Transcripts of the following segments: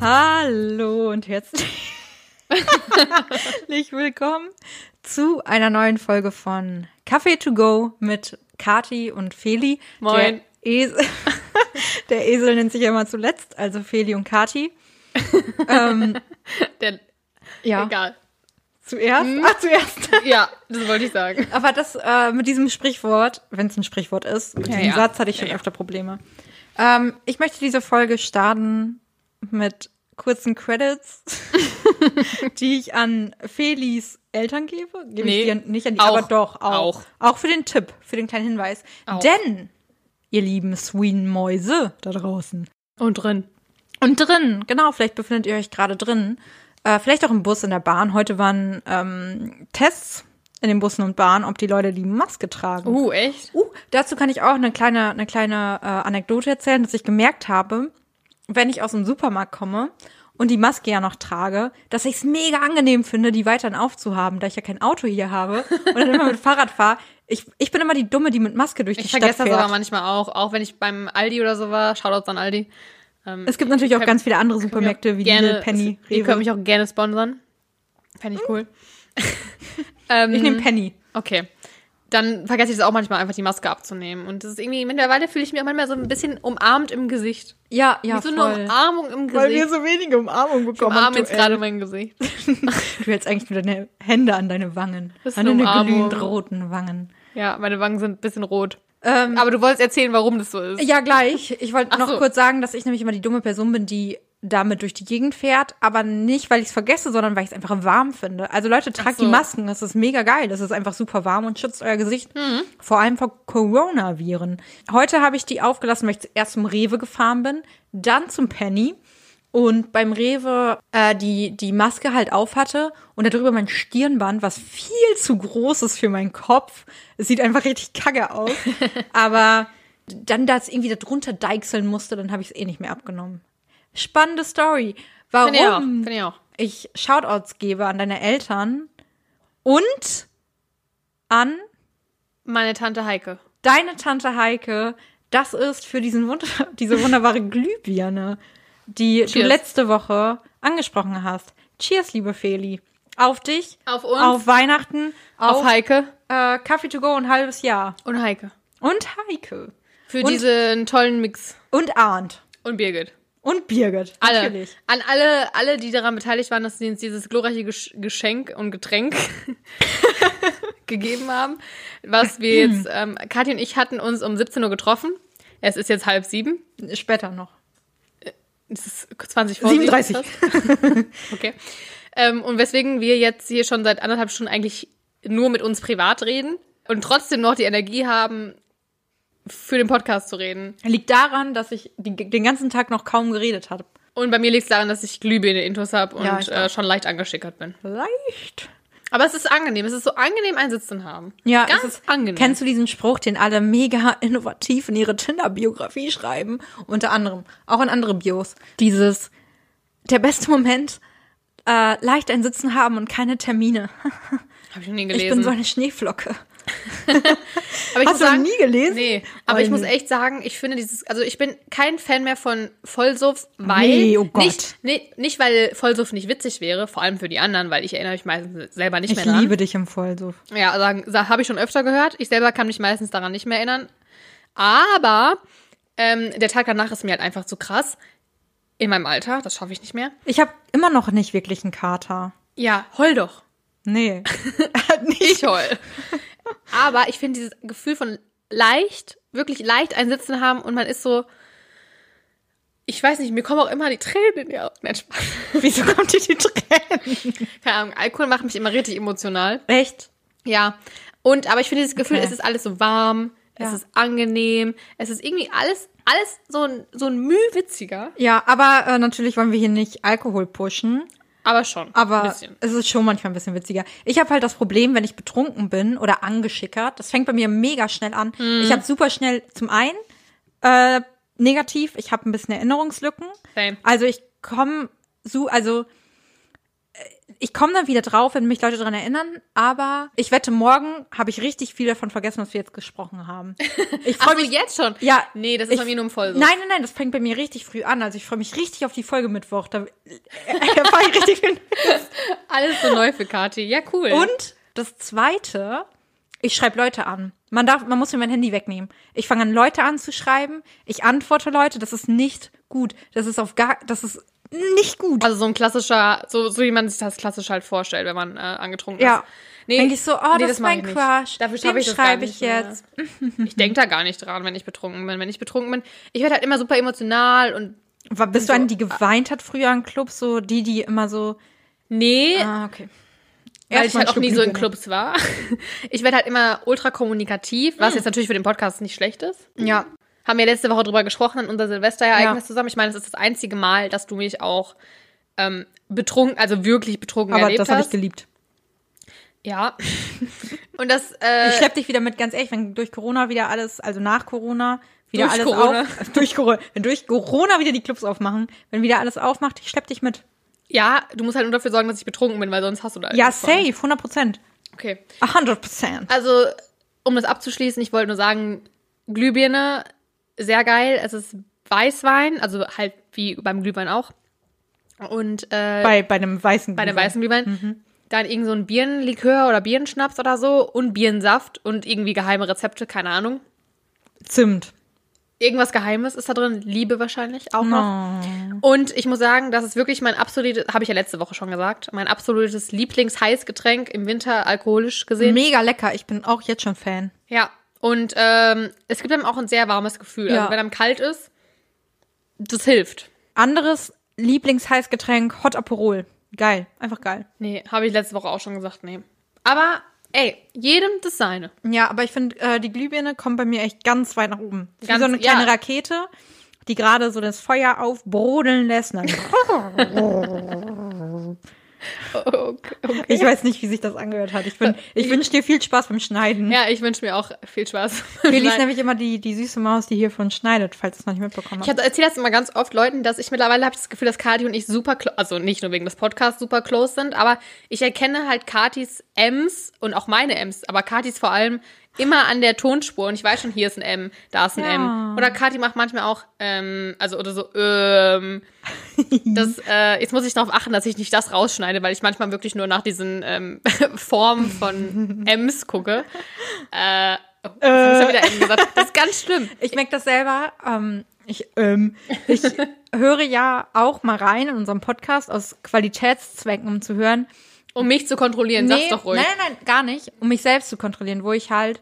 Hallo und herzlich willkommen zu einer neuen Folge von Café to go mit Kati und Feli. Moin. Der Esel, der Esel nennt sich ja immer zuletzt, also Feli und Kati. ähm, Der, ja, Egal. zuerst. Ach, zuerst. Ja, das wollte ich sagen. Aber das äh, mit diesem Sprichwort, wenn es ein Sprichwort ist, mit Ja, diesem ja. Satz hatte ich schon ja. öfter Probleme. Ähm, ich möchte diese Folge starten mit kurzen Credits, die ich an Felis Eltern gebe. Gebe Nee, ich die an, nicht an die, auch. aber doch, auch. Auch. Auch für den Tipp, für den kleinen Hinweis. Auch. Denn, ihr lieben Sween Mäuse da draußen. Und drin. Und drin, genau, vielleicht befindet ihr euch gerade drin. Äh, vielleicht auch im Bus, in der Bahn. Heute waren ähm, Tests in den Bussen und Bahnen, ob die Leute die Maske tragen. Uh, echt? Uh, dazu kann ich auch eine kleine, eine kleine äh, Anekdote erzählen, dass ich gemerkt habe, wenn ich aus dem Supermarkt komme und die Maske ja noch trage, dass ich es mega angenehm finde, die weiterhin aufzuhaben, da ich ja kein Auto hier habe und dann immer mit Fahrrad fahre. Ich, ich bin immer die Dumme, die mit Maske durch die Ich Stadt vergesse das fährt. aber manchmal auch. Auch wenn ich beim Aldi oder so war. Shoutouts an Aldi. Ähm, es gibt natürlich auch ganz viele andere Supermärkte wie gerne, Lidl, Penny, Die Rewe. können mich auch gerne sponsern. Fände ich cool. ähm, Ich nehme Penny. Okay. Dann vergesse ich es auch manchmal einfach, die Maske abzunehmen. Und das ist irgendwie, mittlerweile fühle ich mich auch manchmal so ein bisschen umarmt im Gesicht. Ja, ja, Wie so voll. eine Umarmung im Weil wir Gesicht. so wenige Umarmungen Ich bekommen. umarme jetzt gerade mein Gesicht. Du hältst eigentlich nur deine Hände an deine Wangen. Das ist an eine deine Umarmung. glühend roten Wangen. Ja, meine Wangen sind ein bisschen rot. Ähm, Aber du wolltest erzählen, warum das so ist. Ja, gleich. Ich wollte noch so. kurz sagen, dass ich nämlich immer die dumme Person bin, die damit durch die Gegend fährt, aber nicht, weil ich es vergesse, sondern weil ich es einfach warm finde. Also Leute, tragt so. die Masken, das ist mega geil. Das ist einfach super warm und schützt euer Gesicht. Mhm. Vor allem vor Coronaviren. Heute habe ich die aufgelassen, weil ich zuerst zum Rewe gefahren bin, dann zum Penny und beim Rewe äh, die, die Maske halt auf hatte und darüber mein Stirnband, was viel zu groß ist für meinen Kopf. Es sieht einfach richtig kacke aus. Aber dann das irgendwie da drunter deichseln musste, dann habe ich es eh nicht mehr abgenommen. Spannende Story. Finde ich auch. Warum Finde ich auch. ich Shoutouts gebe an deine Eltern und an Meine Tante Heike. deine Tante Heike. Das ist für diesen Wunder diese wunderbare Glühbirne, die du Cheers. letzte Woche angesprochen hast. Cheers, liebe Feli. Auf dich, Auf uns. auf Weihnachten, Auf auf, Heike äh, Kaffee to go ein halbes Jahr. und Heike. Und Heike. Für Und- diesen tollen Mix. Und Arndt. Und Birgit. Und Birgit. Alle. Natürlich. An alle, alle, die daran beteiligt waren, dass sie uns dieses glorreiche Gesch Geschenk und Getränk gegeben haben. Was wir jetzt, ähm, Kathi und ich hatten uns um 17 Uhr getroffen. Es ist jetzt halb sieben. Später noch. Es ist 20 vor 37. sieben fast. okay. Ähm, und weswegen wir jetzt hier schon seit anderthalb Stunden eigentlich nur mit uns privat reden und trotzdem noch die Energie haben, für den Podcast zu reden. Liegt daran, dass ich die, den ganzen Tag noch kaum geredet habe. Und bei mir liegt es daran, dass ich Glühbirne intus habe und Ja, ich äh, schon leicht angeschickert bin. Leicht. Aber es ist angenehm. Es ist so angenehm, einen Sitz zu haben. Ja, Ganz es ist, angenehm. Kennst du diesen Spruch, den alle mega innovativ in ihre Tinder-Biografie schreiben? Unter anderem, auch in andere Bios. Dieses, der beste Moment, äh, leicht ein Sitzen haben und keine Termine. Habe ich noch nie Ich gelesen. bin so eine Schneeflocke. aber ich Hast du noch sagen, nie gelesen? Nee, aber Oh, ich muss echt sagen, ich finde dieses, also ich bin kein Fan mehr von Vollsuff, weil Nee, oh Gott. nicht, nee, nicht weil Vollsuff nicht witzig wäre, vor allem für die anderen, weil ich erinnere mich meistens selber nicht Ich mehr dran. liebe dich im Vollsuff. Ja, sa- habe ich schon öfter gehört. Ich selber kann mich meistens daran nicht mehr erinnern. Aber ähm, der Tag danach ist mir halt einfach zu krass. In meinem Alter, das schaffe ich nicht mehr. Ich habe immer noch nicht wirklich einen Kater. Ja, heul doch. Nee. Ich heul. Aber ich finde dieses Gefühl von leicht, wirklich leicht ein Sitzen haben und man ist so, ich weiß nicht, mir kommen auch immer die Tränen in die Augen. Nein, Spaß. Wieso kommt dir die Tränen? Keine Ahnung, Alkohol macht mich immer richtig emotional. Echt? Ja. Und, aber ich finde dieses Gefühl, Okay. es ist alles so warm, es Ja. ist angenehm, es ist irgendwie alles, alles so ein, so ein Mühe witziger. Ja, aber äh, natürlich wollen wir hier nicht Alkohol pushen. Aber schon. Aber es ist schon manchmal ein bisschen witziger. Ich habe halt das Problem, wenn ich betrunken bin oder angeschickert, das fängt bei mir mega schnell an. Mhm. Ich habe super schnell zum einen äh, negativ, ich habe ein bisschen Erinnerungslücken. Same. Also ich komme so, also ich komme dann wieder drauf, wenn mich Leute daran erinnern, aber ich wette, morgen habe ich richtig viel davon vergessen, was wir jetzt gesprochen haben. Ich freue so, mich jetzt schon? Ja, Nee, das ist ich- bei mir nur im Vollsuff. Nein, nein, nein, das fängt bei mir richtig früh an. Also ich freue mich richtig auf die Folge Mittwoch. Da erfahre ich richtig viel. Alles so neu für Kati. Ja, cool. Und das Zweite, ich schreibe Leute an. Man darf, man muss mir mein Handy wegnehmen. Ich fange an, Leute anzuschreiben. Ich antworte Leute. Das ist nicht gut. Das ist auf gar, das ist nicht gut. Also so ein klassischer, so, so wie man sich das klassisch halt vorstellt, wenn man äh, angetrunken Ja. ist. Nee, Denke ich so, oh, nee, das ist mein. Crush. Dafür schaffe ich das schreibe ich mehr. jetzt. Ich denke da gar nicht dran, wenn ich betrunken bin. Wenn ich betrunken bin, ich werde halt immer super emotional und War- Bist du So, eine, die geweint hat früher im Club? So die, die immer so. nee, Ah, okay. weil ich halt auch nie so in. Clubs war. Ich werde halt immer ultra kommunikativ, was jetzt natürlich für den Podcast nicht schlecht ist. Ja. Haben wir letzte Woche drüber gesprochen in unser Silvesterereignis Ja. zusammen. Ich meine, es ist das einzige Mal, dass du mich auch ähm, betrunken, also wirklich betrunken Aber erlebt das habe ich geliebt. ja. Und das, äh, Ich schlepp dich wieder mit, ganz ehrlich, wenn durch Corona wieder alles, also nach Corona, wieder Durch alles Corona. auf. durch Corona. Wenn durch Corona wieder die Clubs aufmachen, wenn wieder alles aufmacht, ich schlepp dich mit. ja, du musst halt nur dafür sorgen, dass ich betrunken bin, weil sonst hast du da Ja, safe, 100 Prozent. Okay. 100 Prozent. Also, um das abzuschließen, ich wollte nur sagen, Glühbirne, sehr geil. Es ist Weißwein, also halt wie beim Glühwein auch. Und äh, Bei, bei einem weißen bei dem Glühwein. weißen Glühwein. Dann irgend so ein Birnenlikör oder Birnenschnaps oder so und Birnensaft und irgendwie geheime Rezepte, keine Ahnung. Zimt. Irgendwas Geheimes ist da drin. Liebe wahrscheinlich auch noch. Oh. Und ich muss sagen, das ist wirklich mein absolutes, habe ich ja letzte Woche schon gesagt, mein absolutes Lieblingsheißgetränk im Winter alkoholisch gesehen. Mega lecker. Ich bin auch jetzt schon Fan. Ja. Und ähm, es gibt einem auch ein sehr warmes Gefühl. Ja. Also wenn einem kalt ist, das hilft. Anderes Lieblingsheißgetränk, Hot Aperol. Geil. Einfach geil. Nee, habe ich letzte Woche auch schon gesagt, nee. Aber, ey, jedem das seine. Ja, aber ich finde, äh, die Glühbirne kommt bei mir echt ganz weit nach oben. Wie Ganz- so eine kleine ja. Rakete, die gerade so das Feuer aufbrodeln lässt. Okay, okay. ich weiß nicht, wie sich das angehört hat. Ich, bin- ich wünsche dir viel Spaß beim Schneiden. Ja, ich wünsche mir auch viel Spaß. Willi ist nämlich immer die, die süße Maus, die hiervon schneidet, falls ihr es noch nicht mitbekommen Ich habt. erzähle das immer ganz oft Leuten, dass ich mittlerweile habe das Gefühl, dass Kati und ich super, also nicht nur wegen des Podcasts super close sind, aber ich erkenne halt Katis M's und auch meine M's, aber Katis vor allem immer an der Tonspur und ich weiß schon, hier ist ein M, da ist ein Ja. M. Oder Kati macht manchmal auch, ähm, also oder so, ähm, das, äh, jetzt muss ich darauf achten, dass ich nicht das rausschneide, weil ich manchmal wirklich nur nach diesen ähm, Formen von M's gucke. Äh, oh, hab ich schon wieder M gesagt. Das ist ganz schlimm. Ich merke das selber. Ähm, ich, ähm, ich höre ja auch mal rein in unserem Podcast aus Qualitätszwecken, um zu hören. Um mich zu kontrollieren, sag's doch ruhig. Nein, nein, nein, gar nicht. Um mich selbst zu kontrollieren, wo ich halt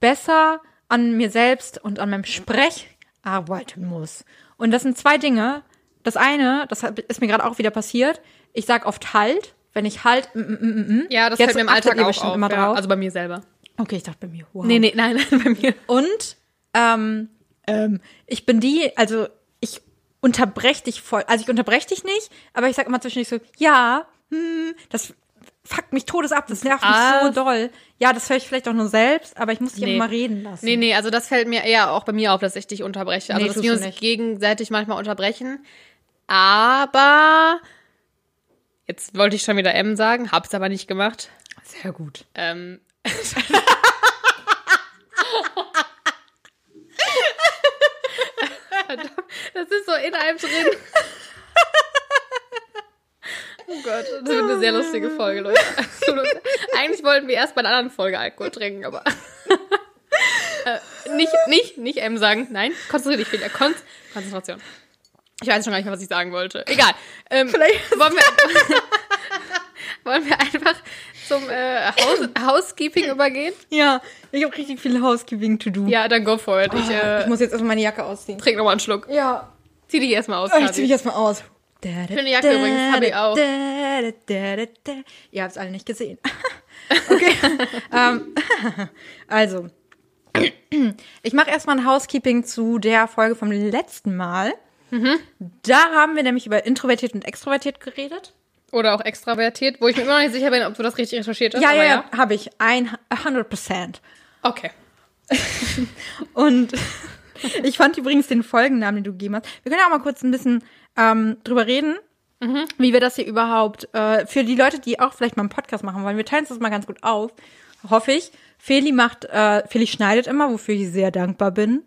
besser an mir selbst und an meinem Sprech arbeiten muss. Und das sind zwei Dinge. Das eine, das ist mir gerade auch wieder passiert. Ich sag oft halt, wenn ich halt, mm, mm, mm, mm. Ja, das Jetzt fällt mir im Alltag auch auf. immer ja. drauf. Also bei mir selber. okay, ich dachte bei mir, wow. Nee, nee, nein, nein, bei mir. Und ähm, ähm, ich bin die, also ich unterbreche dich voll. Also ich unterbreche dich nicht, aber ich sag immer zwischendurch so, ja, hm, das fuckt mich todes ab, das nervt mich Ah. so doll. Ja, das höre ich vielleicht auch nur selbst, aber ich muss dich Nee. immer reden lassen. Nee, nee, also das fällt mir eher auch bei mir auf, dass ich dich unterbreche. Also Nee, dass wir uns nicht. gegenseitig manchmal unterbrechen. Aber jetzt wollte ich schon wieder M sagen, hab's aber nicht gemacht. Sehr gut. Ähm, das ist so in einem drin. Oh Gott, das wird eine sehr lustige Folge, Leute. Eigentlich wollten wir erst bei einer anderen Folge Alkohol trinken, aber. äh, nicht, nicht, nicht M sagen. Nein, konzentriere dich wieder. Kon Konzentration. Ich weiß schon gar nicht mehr, was ich sagen wollte. Egal. Ähm, Vielleicht- wollen, wir, wollen wir einfach zum äh, Haus Housekeeping übergehen? Ja, ich habe richtig viel Housekeeping to do. Ja, dann go for it. Ich ich äh, muss jetzt erstmal meine Jacke ausziehen. trink nochmal einen Schluck. Ja, Zieh dich erstmal aus, ich zieh mich erstmal aus. Schöne Jacke übrigens, hab ich auch. Ihr habt es alle nicht gesehen. Okay. ähm, also, ich mache erstmal ein Housekeeping zu der Folge vom letzten Mal. Mhm. Da haben wir nämlich über introvertiert und extrovertiert geredet. Oder auch extravertiert, wo ich mir immer noch nicht sicher bin, ob du das richtig recherchiert hast. Ja, ja, ja, habe ich. Ein 100 Prozent. Okay. Und ich fand übrigens den Folgennamen, den du gegeben hast. Wir können ja auch mal kurz ein bisschen ähm, drüber reden. wie wir das hier überhaupt, äh, für die Leute, die auch vielleicht mal einen Podcast machen wollen, wir teilen uns das mal ganz gut auf, hoffe ich. Feli macht, äh, Feli schneidet immer, wofür ich sehr dankbar bin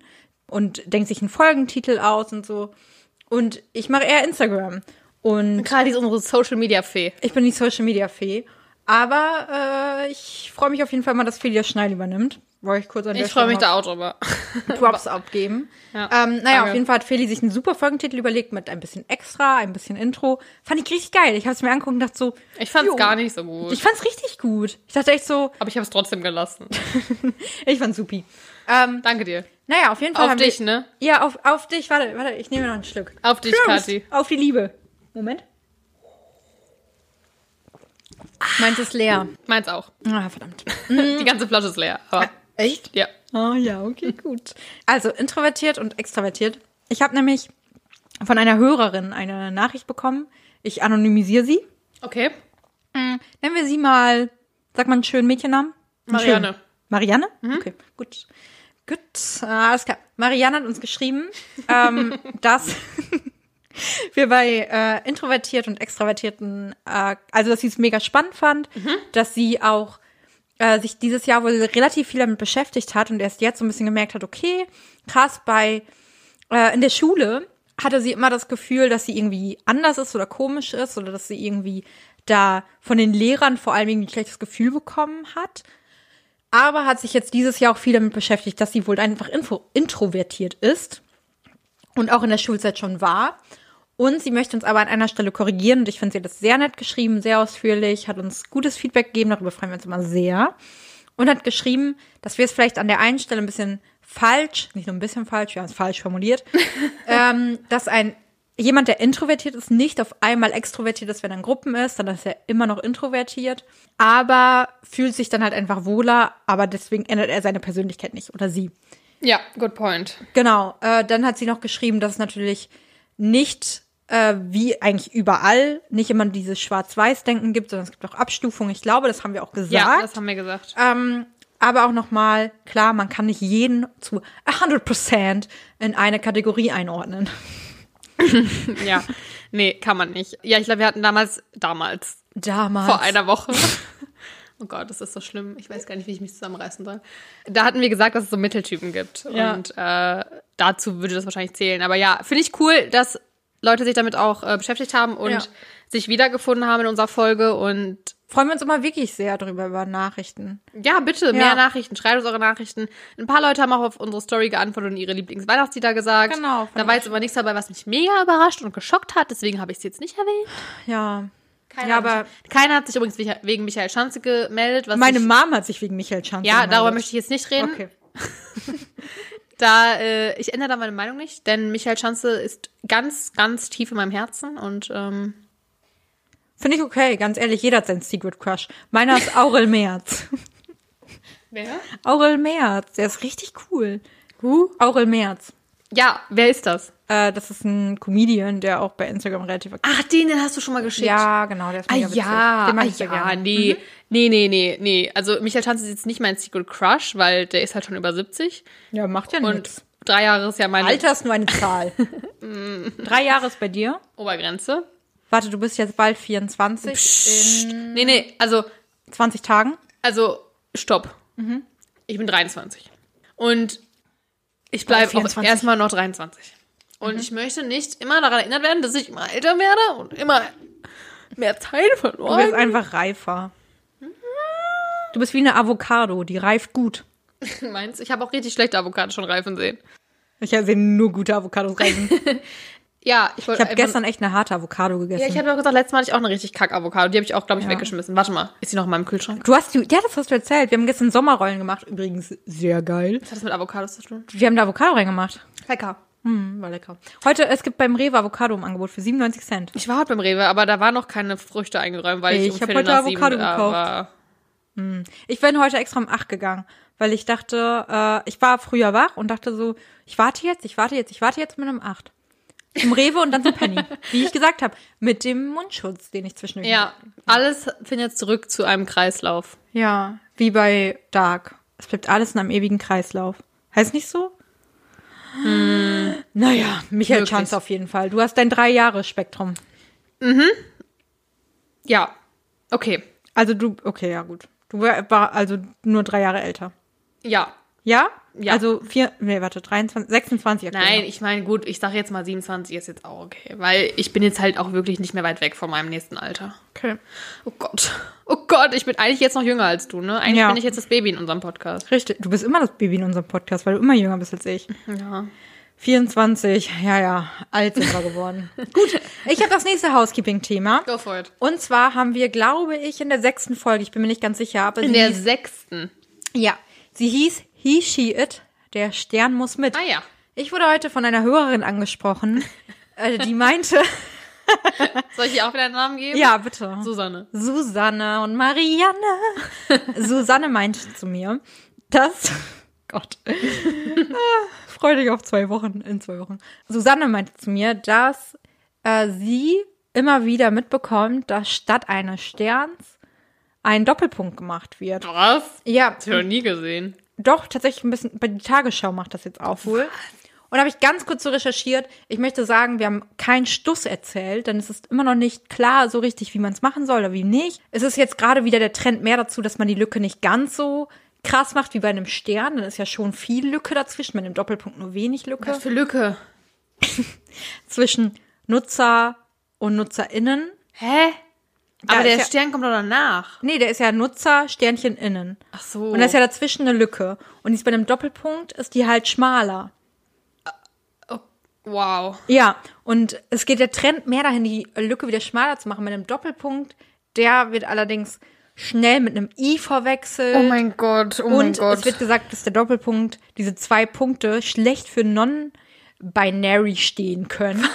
und denkt sich einen Folgentitel aus und so. Und ich mache eher Instagram. Und Kali ist unsere Social Media Fee. ich bin die Social Media Fee. Aber äh, ich freue mich auf jeden Fall mal, dass Feli das Schneiden übernimmt. Wollte ich kurz an der Ich freue mich da auch drüber. Props abgeben. Ja, ähm, naja, danke. auf jeden Fall hat Feli sich einen super Folgentitel überlegt mit ein bisschen Extra, ein bisschen Intro. Fand ich richtig geil. Ich habe es mir angeguckt und dachte so, Ich fand's jo. gar nicht so gut. Ich fand's richtig gut. Ich dachte echt so, aber ich habe es trotzdem gelassen. ich fand's supi. Ähm, Danke dir. naja, auf jeden Fall. Auf dich, wir, ne? Ja, auf, auf dich. Warte, warte, ich nehme noch einen Schluck. Auf dich, Prost. Kathi. Auf die Liebe. Moment. Meins ist leer. Meins auch. Ah, verdammt. Die ganze Flasche ist leer. Aber Echt? ja. Ah ja, okay, gut. Also introvertiert und extravertiert. Ich habe nämlich von einer Hörerin eine Nachricht bekommen. Ich anonymisiere sie. Okay. Nennen wir sie mal, sag mal einen schönen Mädchennamen. Marianne. schönen. Marianne? Okay, gut. Gut, äh, alles klar. Marianne hat uns geschrieben, ähm, dass wir bei äh, introvertiert und extravertierten, äh, also dass sie es mega spannend fand, dass sie auch äh, sich dieses Jahr wohl relativ viel damit beschäftigt hat und erst jetzt so ein bisschen gemerkt hat, okay, krass, bei äh, in der Schule hatte sie immer das Gefühl, dass sie irgendwie anders ist oder komisch ist oder dass sie irgendwie da von den Lehrern vor allem ein schlechtes Gefühl bekommen hat. Aber hat sich jetzt dieses Jahr auch viel damit beschäftigt, dass sie wohl einfach info introvertiert ist und auch in der Schulzeit schon war. Und sie möchte uns aber an einer Stelle korrigieren und ich finde, sie hat das sehr nett geschrieben, sehr ausführlich, hat uns gutes Feedback gegeben, darüber freuen wir uns immer sehr. Und hat geschrieben, dass wir es vielleicht an der einen Stelle ein bisschen falsch, nicht nur ein bisschen falsch, wir haben es falsch formuliert, ähm, dass ein jemand, der introvertiert ist, nicht auf einmal extrovertiert ist, wenn er in Gruppen ist, dann ist er immer noch introvertiert, aber fühlt sich dann halt einfach wohler, aber deswegen ändert er seine Persönlichkeit nicht oder sie. Ja, good point. Genau, äh, dann hat sie noch geschrieben, dass es natürlich nicht äh, wie eigentlich überall nicht immer dieses Schwarz-Weiß-Denken gibt, sondern es gibt auch Abstufungen. Ich glaube, das haben wir auch gesagt. Ja, das haben wir gesagt. Ähm, aber auch nochmal, klar, man kann nicht jeden zu 100% in eine Kategorie einordnen. Ja. Nee, kann man nicht. Ja, ich glaube, wir hatten damals, damals, Damals. vor einer Woche. Oh Gott, das ist so schlimm. Ich weiß gar nicht, wie ich mich zusammenreißen soll. Da hatten wir gesagt, dass es so Mitteltypen gibt. Ja. Und äh, dazu würde das wahrscheinlich zählen. Aber ja, finde ich cool, dass Leute sich damit auch äh, beschäftigt haben und Ja. sich wiedergefunden haben in unserer Folge. Und Freuen wir uns immer wirklich sehr drüber, über Nachrichten. ja, bitte, mehr Ja. Nachrichten. Schreibt uns eure Nachrichten. Ein paar Leute haben auch auf unsere Story geantwortet und ihre Lieblingsweihnachtslieder gesagt. Genau, Da war jetzt aber nichts dabei, was mich mega überrascht und geschockt hat. Deswegen habe ich es jetzt nicht erwähnt. Ja. Keiner, ja, hat aber sich, keiner hat sich übrigens wegen- Michael Schanze gemeldet. Was meine ich, Mom hat sich wegen Michael Schanze Ja, darüber gemeldet. möchte ich jetzt nicht reden. Okay. Da, äh, ich ändere da meine Meinung nicht, denn Michael Schanze ist ganz, ganz tief in meinem Herzen und ähm, Finde ich okay, ganz ehrlich, jeder hat seinen Secret Crush. Meiner ist Aurel Merz. Wer? Aurel Merz, der ist richtig cool. Who? Aurel Merz. Ja, wer ist das? Äh, das ist ein Comedian, der auch bei Instagram relativ aktiv Ach, den, den hast du schon mal geschickt. Ja, genau, der ist Ah mega witzig. ja, Den mag ah, ich ja, gerne. nee, nee, nee, nee, nee. Also Michael Schanze ist jetzt nicht mein Secret Crush, weil der ist halt schon über 70 Ja, macht ja und nichts. drei Jahre ist ja meine Alter ist nur eine Zahl. Drei Jahre ist bei dir. Obergrenze. Warte, du bist jetzt bald 24 in Nee, nee, also 20 Tagen. Also, stopp. Mhm. Ich bin 23. Und ich bleibe auch 24. erstmal noch 23. Und Mhm. ich möchte nicht immer daran erinnert werden, dass ich immer älter werde und immer mehr Zeit Du bist verloren. einfach reifer. Du bist wie eine Avocado, die reift gut. Meinst Ich habe auch richtig schlechte Avocados schon reifen sehen. Ich sehe nur gute Avocados reifen. Ja, ich Ich wollte habe gestern echt eine harte Avocado gegessen. Ja, ich habe doch gesagt, letztes Mal hatte ich auch eine richtig kack Avocado. Die habe ich auch, glaube ich, Ja. weggeschmissen. Warte mal, ist die noch in meinem Kühlschrank? du hast die, ja, das hast du erzählt. Wir haben gestern Sommerrollen gemacht. Übrigens sehr geil. Was hat das mit Avocados zu tun? Wir haben da Avocado reingemacht. Lecker. Hm, war lecker. Heute, es gibt beim Rewe Avocado im Angebot für 97 Cent. Ich war heute beim Rewe, aber da waren noch keine Früchte eingeräumt, weil ich, Ich um hab Viertel heute nach sieben Avocado da gekauft. War. Ich bin heute extra um 8 gegangen, weil ich dachte, äh, ich war früher wach und dachte so, ich warte jetzt, ich warte jetzt, ich warte jetzt mit einem 8. Zum Rewe und dann zum Penny. Wie ich gesagt habe, mit dem Mundschutz, den ich zwischendurch. Ja, alles findet zurück zu einem Kreislauf. Ja, wie bei Dark. Es bleibt alles in einem ewigen Kreislauf. Heißt nicht so? Naja, Michael Möglich. Chance auf jeden Fall. Du hast dein drei Jahre Spektrum. Ja. Okay. Also du, okay, ja gut. Du war also nur drei Jahre älter. Ja. Ja? Ja. Also vier, nee, warte, 23, 26 aktuell. Nein, ich meine, gut, ich sage jetzt mal 27 ist jetzt auch okay. Weil ich bin jetzt halt auch wirklich nicht mehr weit weg von meinem nächsten Alter. Okay. Oh Gott. Oh Gott, ich bin eigentlich jetzt noch jünger als du, ne? Eigentlich Ja. bin ich jetzt das Baby in unserem Podcast. Richtig. Du bist immer das Baby in unserem Podcast, weil du immer jünger bist als ich. Ja. 24, ja, ja, alt sind wir geworden. Gut, ich habe das nächste Housekeeping-Thema. Go for it. Und zwar haben wir, glaube ich, in der sechsten Folge, ich bin mir nicht ganz sicher, aber In der hieß, sechsten. ja, sie hieß He, She, It, der Stern muss mit. Ah ja. Ich wurde heute von einer Hörerin angesprochen, äh, die meinte, Soll ich ihr auch wieder einen Namen geben? ja, bitte. Susanne. Susanne und Marianne. Susanne meinte zu mir, dass Gott. Freu dich auf zwei Wochen, in zwei Wochen. Susanne meinte zu mir, dass äh, sie immer wieder mitbekommt, dass statt eines Sterns ein Doppelpunkt gemacht wird. Was? Ja, Das habe ich noch nie gesehen. doch, tatsächlich ein bisschen, bei die Tagesschau macht das jetzt auch wohl. Und habe ich ganz kurz so recherchiert. Ich möchte sagen, wir haben keinen Stuss erzählt, denn es ist immer noch nicht klar so richtig, wie man es machen soll oder wie nicht. Es ist jetzt gerade wieder der Trend mehr dazu, dass man die Lücke nicht ganz so krass macht wie bei einem Stern. Dann ist ja schon viel Lücke dazwischen, bei einem Doppelpunkt nur wenig Lücke. Was für Lücke? Zwischen Nutzer und NutzerInnen. Hä? Da Aber der ja- Stern kommt doch danach. Nee, der ist ja Nutzer, Sternchen innen. Ach so. Und da ist ja dazwischen eine Lücke. Und die ist bei einem Doppelpunkt, ist die halt schmaler. oh, wow. Ja, und es geht der Trend mehr dahin, die Lücke wieder schmaler zu machen. Mit einem Doppelpunkt, der wird allerdings schnell mit einem I verwechselt. Oh mein Gott, oh mein und Gott. es wird gesagt, dass der Doppelpunkt, diese zwei Punkte, schlecht für non-binary stehen können.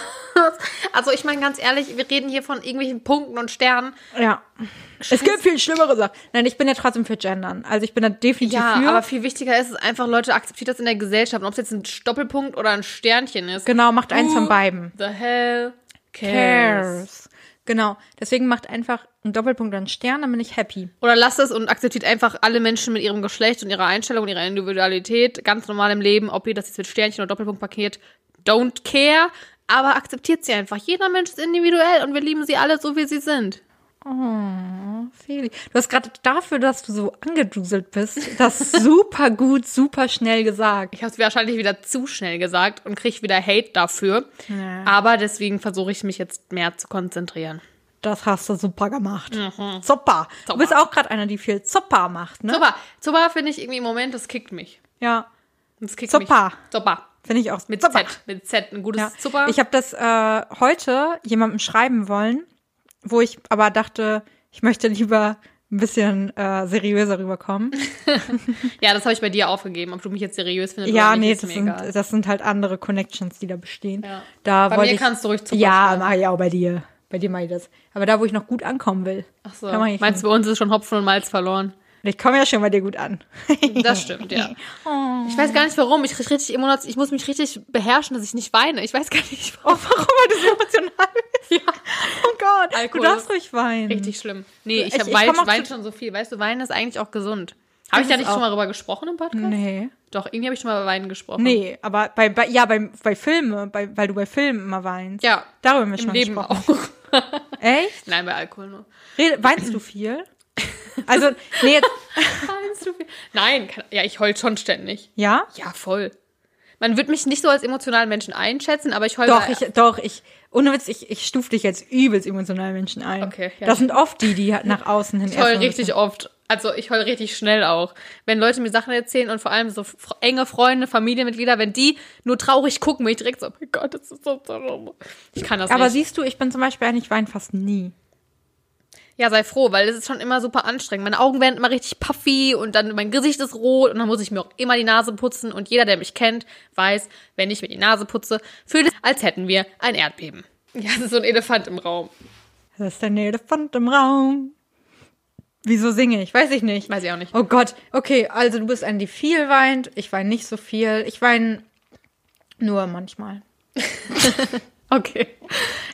also ich meine ganz ehrlich, wir reden hier von irgendwelchen Punkten und Sternen. ja. Es gibt viel schlimmere Sachen. Nein, ich bin ja trotzdem für Gendern. Also ich bin da definitiv Ja, für. aber viel wichtiger ist es einfach, Leute, akzeptiert das in der Gesellschaft. Und ob es jetzt ein Doppelpunkt oder ein Sternchen ist. genau, macht eins Who von beiden. The hell cares? Cares. Genau. Deswegen macht einfach ein Doppelpunkt oder ein Stern, dann bin ich happy. Oder lasst es und akzeptiert einfach alle Menschen mit ihrem Geschlecht und ihrer Einstellung und ihrer Individualität ganz normal im Leben, ob ihr das jetzt mit Sternchen oder Doppelpunkt markiert, don't care. Aber akzeptiert sie einfach. Jeder Mensch ist individuell und wir lieben sie alle so, wie sie sind. Feli. Du hast gerade dafür, dass du so angeduselt bist, das super gut, super schnell gesagt. Ich habe es wahrscheinlich wieder zu schnell gesagt und kriege wieder Hate dafür. Aber deswegen versuche ich mich jetzt mehr zu konzentrieren. Das hast du super gemacht. Super. Du bist auch gerade einer, die viel Zuppa macht, ne? Super. Super finde ich irgendwie im Moment, das kickt mich. Ja, Das kickt Super. mich. Super. finde ich auch. Mit super. Z. Mit Z. Ein gutes Ja. Super. Ich habe das äh, heute jemandem schreiben wollen, wo ich aber dachte, ich möchte lieber ein bisschen äh, seriöser rüberkommen. ja, das habe ich bei dir aufgegeben. Ob du mich jetzt seriös findest ja, oder nicht, nee, ist das sind, egal. das sind halt andere Connections, die da bestehen. Ja. Da Bei mir ich, kannst du ruhig Zucker Ja, mach ich auch bei dir. Bei dir mache ich das. Aber da, wo ich noch gut ankommen will. Ach so. Meinst du, bei uns ist schon Hopfen und Malz verloren? Ich komme ja schon bei dir gut an. Das stimmt, ja. Oh. Ich weiß gar nicht warum. Ich, krieg richtig Emotions ich muss mich richtig beherrschen, dass ich nicht weine. Ich weiß gar nicht warum. Oh, warum weil du so emotional bist? Ja. Oh Gott, Alkohol. du darfst ruhig weinen. Richtig schlimm. Nee, ich, Ich- ich wein, komm auch wein schon so viel. Weißt du, Weinen ist eigentlich auch gesund. Habe ich da nicht auch. schon mal drüber gesprochen im Podcast? Nee. Doch, irgendwie habe ich schon mal über Weinen gesprochen. Nee, aber bei, bei ja, bei, bei Filmen, bei, weil du bei Filmen immer weinst. Ja. Darüber haben wir schon Leben gesprochen. auch. Echt? Nein, bei Alkohol nur. Weinst du viel? Also, nee, jetzt? Nein, kann, ja, ich heul schon ständig. ja? Ja, voll. Man wird mich nicht so als emotionalen Menschen einschätzen, aber ich heul Doch, ich, doch, ich, ohne Witz, ich, ich stufe dich als übelst emotionalen Menschen ein. Okay, ja. Das sind oft die, die nach außen hin Ich heul richtig oft. Also ich heul richtig schnell auch. Wenn Leute mir Sachen erzählen und vor allem so enge Freunde, Familienmitglieder, wenn die nur traurig gucken, bin ich direkt so, oh mein Gott, das ist so so. Ich kann das Aber nicht. siehst du, ich bin zum Beispiel eigentlich weine fast nie. Ja, sei froh, weil es ist schon immer super anstrengend. Meine Augen werden immer richtig puffy und dann mein Gesicht ist rot und dann muss ich mir auch immer die Nase putzen. Und jeder, der mich kennt, weiß, wenn ich mir die Nase putze, fühlt es, als hätten wir ein Erdbeben. Ja, es ist so ein Elefant im Raum. Das ist ein Elefant im Raum. Wieso singe ich? Weiß ich nicht. Weiß ich auch nicht. Oh Gott. Okay, also du bist eine, die viel weint. Ich weine nicht so viel. Ich weine nur manchmal. Okay.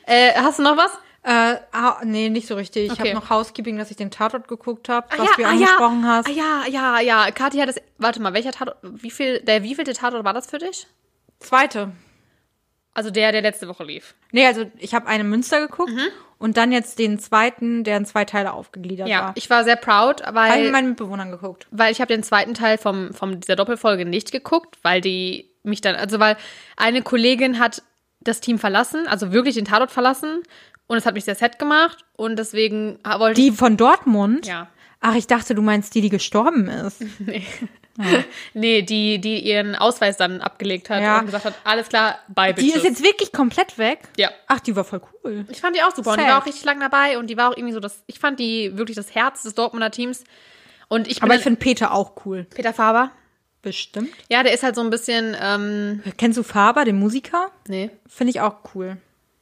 Äh, hast du noch was? Äh, ah, nee, nicht so richtig. Ich Okay. habe noch Housekeeping, dass ich den Tatort geguckt habe, Ah, was ja, du ah, angesprochen ja. hast. Ah, ja, ja, ja. Kathi hat das. Warte mal, welcher Tatort. Wie viel. Der wievielte Tatort war das für dich? Zweite. Also der, der letzte Woche lief. Nee, also ich habe eine Münster geguckt Mhm. und dann jetzt den zweiten, der in zwei Teile aufgegliedert Ja, war. ich war sehr proud, Habe ich weil, mit meinen Mitbewohnern geguckt. weil ich habe den zweiten Teil vom, vom dieser Doppelfolge nicht geguckt, weil die mich dann, also weil eine Kollegin hat das Team verlassen, also wirklich den Tatort verlassen und es hat mich sehr sad gemacht und deswegen wollte Die von Dortmund? Ja. Ach, ich dachte, du meinst die, die gestorben ist. ich, nee, die, die ihren Ausweis dann abgelegt hat Ja. und gesagt hat, alles klar, bye Die bitches. ist jetzt wirklich komplett weg? Ja. Ach, die war voll cool. Ich fand die auch super und die Sad. war auch richtig lang dabei und die war auch irgendwie so das, ich fand die wirklich das Herz des Dortmunder Teams und ich Aber ich finde Peter auch cool. Peter Faber. Bestimmt. Ja, der ist halt so ein bisschen, ähm, Kennst du Faber, den Musiker? nee. Finde ich auch cool.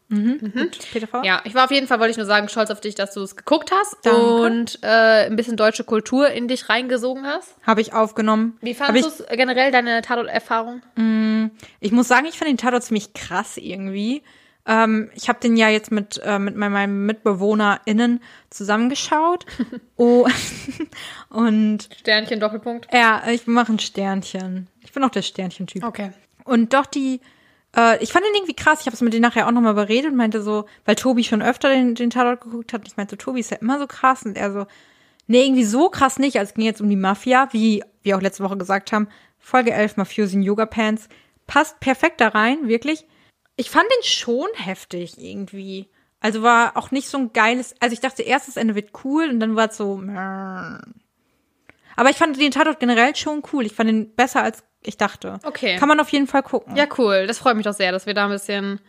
Mhm. Peter Faber? Ja, ich war auf jeden Fall, wollte ich nur sagen, stolz auf dich, dass du es geguckt hast Danke. und äh, ein bisschen deutsche Kultur in dich reingesogen hast. Habe ich aufgenommen. Wie fandest du es generell, deine Tatort-Erfahrung? Ich muss sagen, ich fand den Tatort ziemlich krass irgendwie. Ähm, ich habe den ja jetzt mit, äh, mit meinen MitbewohnerInnen zusammengeschaut. oh, und Sternchen, Doppelpunkt. ja, ich mache ein Sternchen. Ich bin auch der Sternchen-Typ. Okay. Und doch die, äh, ich fand den irgendwie krass. Ich habe es mit denen nachher auch nochmal beredet und meinte so, weil Tobi schon öfter den, den Tatort geguckt hat. Ich meinte, so, Tobi ist ja immer so krass. Und er so, nee, irgendwie so krass nicht. Also es ging jetzt um die Mafia, wie wir auch letzte Woche gesagt haben. Folge 11, Mafiosi in Yoga Pants. Passt perfekt da rein, wirklich. Ich fand den schon heftig irgendwie. Also war auch nicht so ein geiles, also ich dachte erst, das Ende wird cool und dann war es so, aber ich fand den Tatort generell schon cool. Ich fand ihn besser als ich dachte. Okay. Kann man auf jeden Fall gucken. Ja, cool. Das freut mich doch sehr, dass wir da ein bisschen,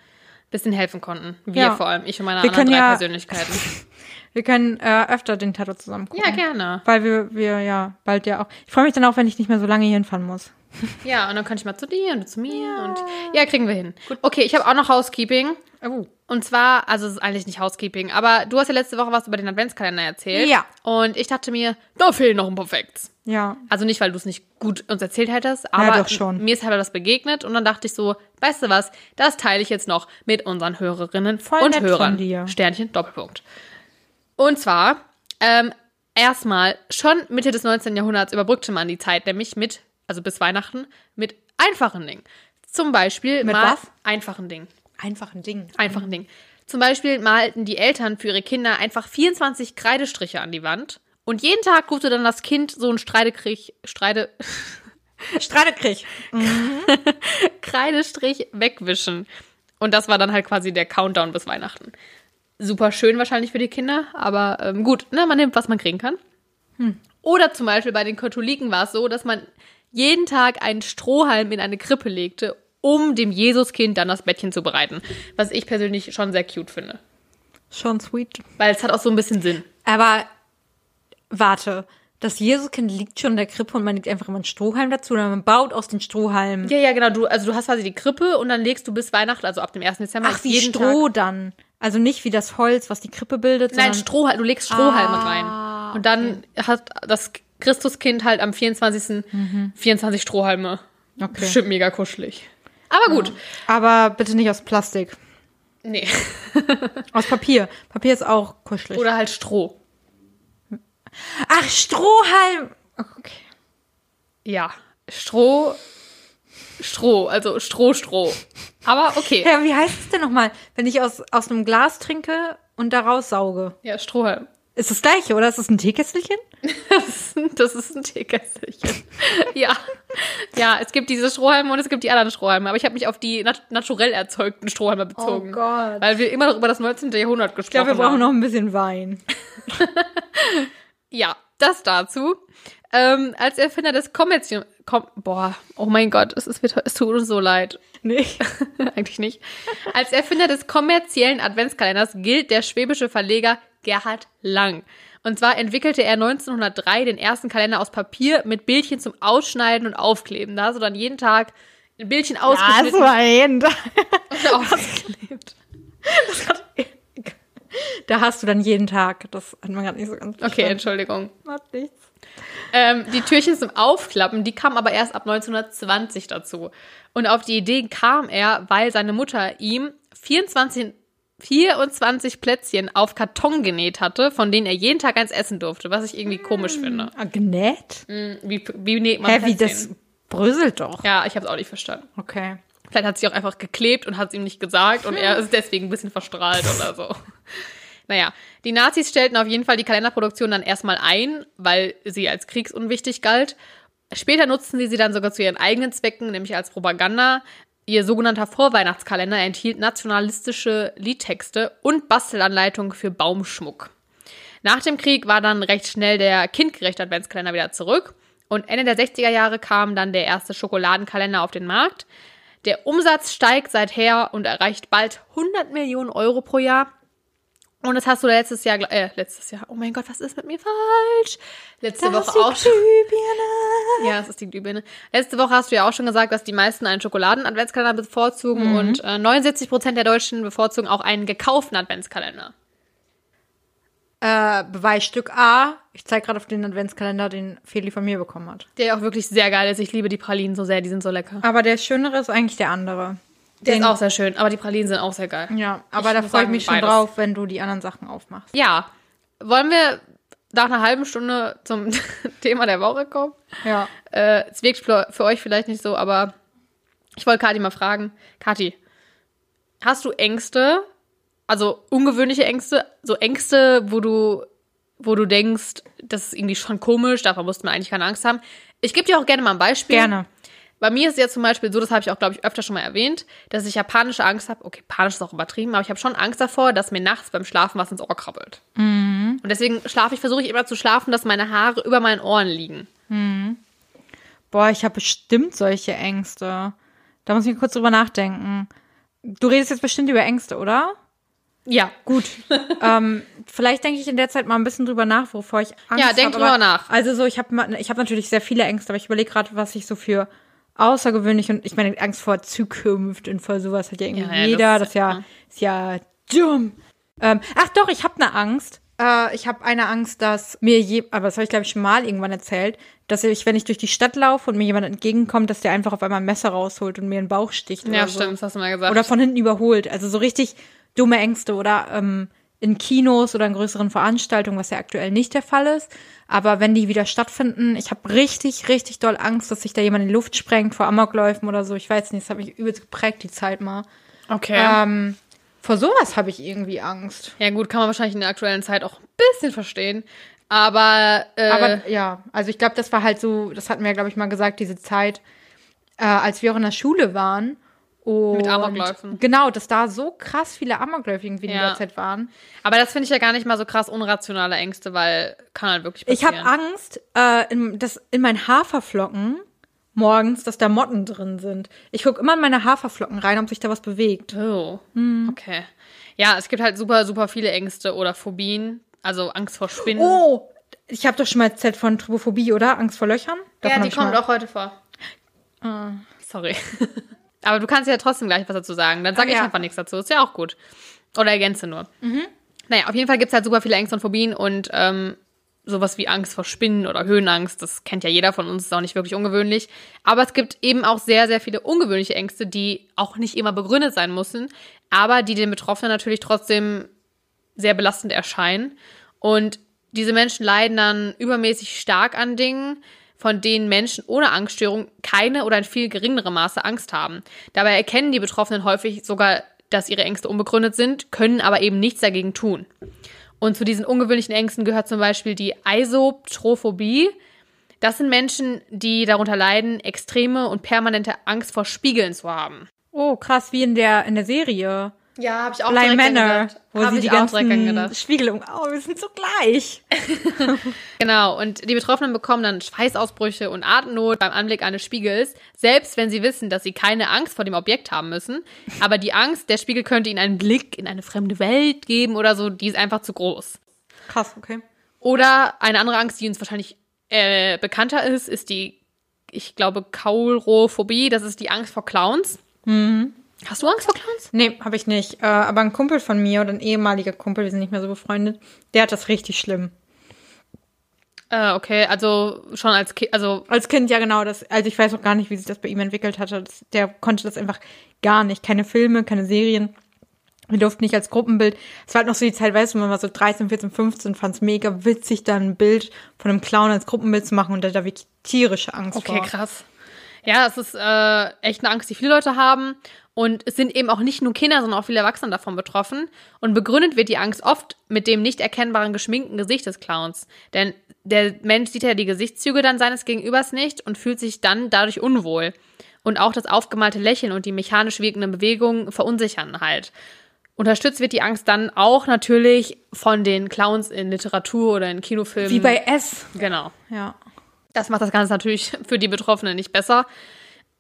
bisschen helfen konnten. Wir Ja. vor allem, ich und meine Wir anderen drei ja- Persönlichkeiten. Wir können äh, öfter den Tatort zusammen gucken. Ja, gerne. Weil wir, wir ja bald ja auch. Ich freue mich dann auch, wenn ich nicht mehr so lange hier hinfahren muss. Ja, und dann kann ich mal zu dir und zu mir und ja, kriegen wir hin. Okay, ich habe auch noch Housekeeping. Oh. Und zwar, also es ist eigentlich nicht Housekeeping, aber du hast ja letzte Woche was über den Adventskalender erzählt. Ja. Und ich dachte mir, da fehlen noch ein paar Facts. Ja. Also nicht, weil du es nicht gut uns erzählt hättest, aber doch schon. mir ist halt das begegnet und dann dachte ich so, weißt du was, das teile ich jetzt noch mit unseren Hörerinnen Voll und Hörern. Sternchen, Doppelpunkt. Und zwar, ähm, erstmal, schon Mitte des 19. Jahrhunderts überbrückte man die Zeit, nämlich mit, also bis Weihnachten, mit einfachen Dingen. Zum Beispiel Mit mal was? einfachen Dingen. Einfach ein Ding. Einfachen Dingen. Zum Beispiel malten die Eltern für ihre Kinder einfach 24 Kreidestriche an die Wand. Und jeden Tag durfte dann das Kind so einen Streitekrich, Streite, Streitekrieg. Kreidestrich wegwischen. Und das war dann halt quasi der Countdown bis Weihnachten. Super schön wahrscheinlich für die Kinder, aber ähm, gut, ne, man nimmt, was man kriegen kann. Oder zum Beispiel bei den Katholiken war es so, dass man jeden Tag einen Strohhalm in eine Krippe legte, um dem Jesuskind dann das Bettchen zu bereiten. Was ich persönlich schon sehr cute finde. Schon sweet. Weil es hat auch so ein bisschen Sinn. Aber warte, das Jesuskind liegt schon in der Krippe und man legt einfach immer einen Strohhalm dazu oder man baut aus den Strohhalmen. Ja, ja, genau. Du, also du hast quasi die Krippe und dann legst du bis Weihnachten, also ab dem 1. Dezember, Ach, wie jeden Stroh Tag. dann. Also nicht wie das Holz, was die Krippe bildet, Nein, Strohhalm, du legst Strohhalme Ah, rein. Und dann hat das Christuskind halt am 24. 24 Strohhalme. Mhm. Okay. Bestimmt mega kuschelig. Aber gut. Aber bitte nicht aus Plastik. Nee. Aus Papier. Papier ist auch kuschelig. Oder halt Stroh. Ach, Strohhalm. Okay. Ja. Stroh. Stroh, also Stroh, Stroh. Aber okay. Ja, wie heißt es denn nochmal, wenn ich aus, aus einem Glas trinke und daraus sauge? Ja, Strohhalm. Ist das gleiche, oder? Ist das ein Teekesselchen? Das ist ein, Teekesselchen. ja. Ja, es gibt diese Strohhalme und es gibt die anderen Strohhalme. Aber ich habe mich auf die nat naturell erzeugten Strohhalme bezogen. Oh Gott. Weil wir immer noch über das 19. Jahrhundert Ich gesprochen glaube, wir brauchen haben. noch ein bisschen Wein. Ja, das dazu. Ähm, als Erfinder des Kommerzium... Kom Boah, oh mein Gott, es, ist, es tut uns so leid. Nee. Eigentlich nicht. Als Erfinder des kommerziellen Adventskalenders gilt der schwäbische Verleger Gerhard Lang. Und zwar entwickelte er 1903 den ersten Kalender aus Papier mit Bildchen zum Ausschneiden und Aufkleben. Da hast du dann jeden Tag ein Bildchen ausgeschnitten war hin. und aufgeklebt. Da hast du dann jeden Tag. Das hat man gerade nicht so ganz Okay, verstanden. Entschuldigung. Macht nichts. Ähm, die Türchen zum Aufklappen, die kamen aber erst ab 1920 dazu. Und auf die Idee kam er, weil seine Mutter ihm 24, 24 Plätzchen auf Karton genäht hatte, von denen er jeden Tag eins essen durfte, was ich irgendwie komisch finde. Ah, genäht? Hm, Wie, wie näht man Hä, wie das Plätzchen? bröselt doch. Ja, ich habe es auch nicht verstanden. Okay. Vielleicht hat sie auch einfach geklebt und hat es ihm nicht gesagt und er ist deswegen ein bisschen verstrahlt oder so. Naja, die Nazis stellten auf jeden Fall die Kalenderproduktion dann erstmal ein, weil sie als kriegsunwichtig galt. Später nutzten sie sie dann sogar zu ihren eigenen Zwecken, nämlich als Propaganda. Ihr sogenannter Vorweihnachtskalender enthielt nationalistische Liedtexte und Bastelanleitungen für Baumschmuck. Nach dem Krieg war dann recht schnell der kindgerechte Adventskalender wieder zurück und Ende der 60er Jahre kam dann der erste Schokoladenkalender auf den Markt. Der Umsatz steigt seither und erreicht bald 100 Millionen Euro pro Jahr. Und das hast du letztes Jahr, äh, letztes Jahr, oh mein Gott, was ist mit mir falsch? Letzte Das Woche ist auch die schon. Ja, es ist die Glühbirne. Letzte Woche hast du ja auch schon gesagt, dass die meisten einen Schokoladen-Adventskalender bevorzugen Mhm. und äh, 79 Prozent der Deutschen bevorzugen auch einen gekauften Adventskalender. Äh, Beweisstück A. Ich zeige gerade auf den Adventskalender, den Feli von mir bekommen hat. Der auch wirklich sehr geil ist. Ich liebe die Pralinen so sehr, die sind so lecker. Aber der schönere ist eigentlich der andere. Der ist auch sehr schön, aber die Pralinen sind auch sehr geil. Ja, aber Ich da freue ich mich schon beides. drauf, wenn du die anderen Sachen aufmachst. Ja, wollen wir nach einer halben Stunde zum Thema der Woche kommen? Ja. Äh, es wirkt für euch vielleicht nicht so, aber ich wollte Kathi mal fragen. Kathi, hast du Ängste, also ungewöhnliche Ängste, so Ängste, wo du, wo du denkst, das ist irgendwie schon komisch, davor musst man eigentlich keine Angst haben. Ich gebe dir auch gerne mal ein Beispiel. Gerne. Bei mir ist es ja zum Beispiel so, das habe ich auch, glaube ich, öfter schon mal erwähnt, dass ich ja panische Angst habe. Okay, panisch ist auch übertrieben, aber ich habe schon Angst davor, dass mir nachts beim Schlafen was ins Ohr krabbelt. Und deswegen schlafe ich, versuche ich immer zu schlafen, dass meine Haare über meinen Ohren liegen. Boah, ich habe bestimmt solche Ängste. Da muss ich kurz drüber nachdenken. Du redest jetzt bestimmt über Ängste, oder? Ja, Gut. ähm, vielleicht denke ich in der Zeit mal ein bisschen drüber nach, wovor ich Angst Ja, denk habe. drüber nach. Also so, ich habe ich hab natürlich sehr viele Ängste, aber ich überlege gerade, was ich so für außergewöhnlich und ich meine Angst vor Zukunft und vor sowas hat ja irgendwie Ja, ja, jeder. das ist- ja ist ja dumm. Ähm, ach doch, ich habe eine Angst. Äh, ich habe eine Angst, dass mir je, aber das habe ich glaube ich schon mal irgendwann erzählt, dass ich, wenn ich durch die Stadt laufe und mir jemand entgegenkommt, dass der einfach auf einmal ein Messer rausholt und mir einen Bauch sticht. ja, oder so. stimmt, das hast du mal gesagt. Oder von hinten überholt. Also so richtig dumme Ängste oder ähm, in Kinos oder in größeren Veranstaltungen, was ja aktuell nicht der Fall ist. Aber wenn die wieder stattfinden, ich habe richtig, richtig doll Angst, dass sich da jemand in die Luft sprengt vor Amokläufen oder so. Ich weiß nicht, das hat mich übelst geprägt, die Zeit mal. okay. Ähm, vor sowas habe ich irgendwie Angst. ja, gut, kann man wahrscheinlich in der aktuellen Zeit auch ein bisschen verstehen. Aber, äh, Aber ja, also ich glaube, das war halt so, das hatten wir, glaube ich, mal gesagt, diese Zeit, äh, als wir auch in der Schule waren. Und Mit Amokläufen. Genau, dass da so krass viele Amokläufe irgendwie in Ja. dieser Zeit waren. aber das finde ich ja gar nicht mal so krass unrationale Ängste, weil kann halt wirklich Ich passieren. habe Angst, äh, in, dass in meinen Haferflocken morgens, dass da Motten drin sind. Ich gucke immer in meine Haferflocken rein, ob sich da was bewegt. Oh, Hm. okay. Ja, es gibt halt super, super viele Ängste oder Phobien. Also Angst vor Spinnen. Oh, ich habe doch schon mal erzählt von Trypophobie, oder? Angst vor Löchern? ja, Davon hab die ich kommt mal- auch heute vor. Ah. Sorry. Aber du kannst ja trotzdem gleich was dazu sagen. Dann sage Ah, ich ja. Mhm. einfach nichts dazu. Ist ja auch gut. Oder ergänze nur. Naja, auf jeden Fall gibt es halt super viele Ängste und Phobien und ähm, sowas wie Angst vor Spinnen oder Höhenangst, das kennt ja jeder von uns, ist auch nicht wirklich ungewöhnlich. Aber es gibt eben auch sehr, sehr viele ungewöhnliche Ängste, die auch nicht immer begründet sein müssen, aber die den Betroffenen natürlich trotzdem sehr belastend erscheinen. Und diese Menschen leiden dann übermäßig stark an Dingen, von denen Menschen ohne Angststörung keine oder in viel geringerem Maße Angst haben. Dabei erkennen die Betroffenen häufig sogar, dass ihre Ängste unbegründet sind, können aber eben nichts dagegen tun. Und zu diesen ungewöhnlichen Ängsten gehört zum Beispiel die Eisotrophobie. Das sind Menschen, die darunter leiden, extreme und permanente Angst vor Spiegeln zu haben. Oh, krass, wie in der, in der Serie. Ja, habe ich auch Bly Manor, wo Hab sie die direkt ganzen. Spiegelungen. Oh, wir sind so gleich. Genau, und die Betroffenen bekommen dann Schweißausbrüche und Atemnot beim Anblick eines Spiegels, selbst wenn sie wissen, dass sie keine Angst vor dem Objekt haben müssen. Aber die Angst, der Spiegel könnte ihnen einen Blick in eine fremde Welt geben oder so, die ist einfach zu groß. Krass, okay. Oder eine andere Angst, die uns wahrscheinlich äh, bekannter ist, ist die, ich glaube, Kaulrophobie. Das ist die Angst vor Clowns. Hast du Angst vor Clowns? Nee, habe ich nicht. Äh, aber ein Kumpel von mir oder ein ehemaliger Kumpel, wir sind nicht mehr so befreundet, der hat das richtig schlimm. Äh, okay, also schon als Kind, also Als Kind, ja genau, das, also ich weiß auch gar nicht, wie sich das bei ihm entwickelt hatte. Das, der konnte das einfach gar nicht. Keine Filme, keine Serien. Wir durften nicht als Gruppenbild. Es war halt noch so die Zeit, weißt du, man war so 13, 14, 15, fand es mega witzig, dann ein Bild von einem Clown als Gruppenbild zu machen und der da wirklich tierische Angst Okay, vor. krass. Ja, es ist äh, echt eine Angst, die viele Leute haben. Und es sind eben auch nicht nur Kinder, sondern auch viele Erwachsene davon betroffen. Und begründet wird die Angst oft mit dem nicht erkennbaren geschminkten Gesicht des Clowns. Denn der Mensch sieht ja die Gesichtszüge dann seines Gegenübers nicht und fühlt sich dann dadurch unwohl. Und auch das aufgemalte Lächeln und die mechanisch wirkenden Bewegungen verunsichern halt. Unterstützt wird die Angst dann auch natürlich von den Clowns in Literatur oder in Kinofilmen. Wie bei S. Genau. Ja. Das macht das Ganze natürlich für die Betroffenen nicht besser.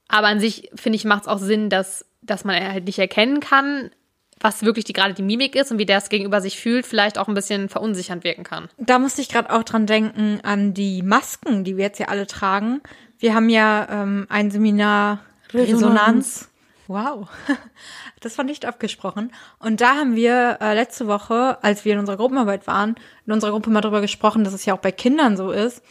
Aber an sich, finde ich, macht es auch Sinn, dass, dass man halt nicht erkennen kann, was wirklich die, gerade die Mimik ist und wie der es gegenüber sich fühlt, vielleicht auch ein bisschen verunsichernd wirken kann. Da musste ich gerade auch dran denken an die Masken, die wir jetzt ja alle tragen. Wir haben ja ähm, ein Seminar Resonanz. Wow, das war nicht abgesprochen. Und da haben wir äh, letzte Woche, als wir in unserer Gruppenarbeit waren, in unserer Gruppe mal drüber gesprochen, dass es ja auch bei Kindern so ist,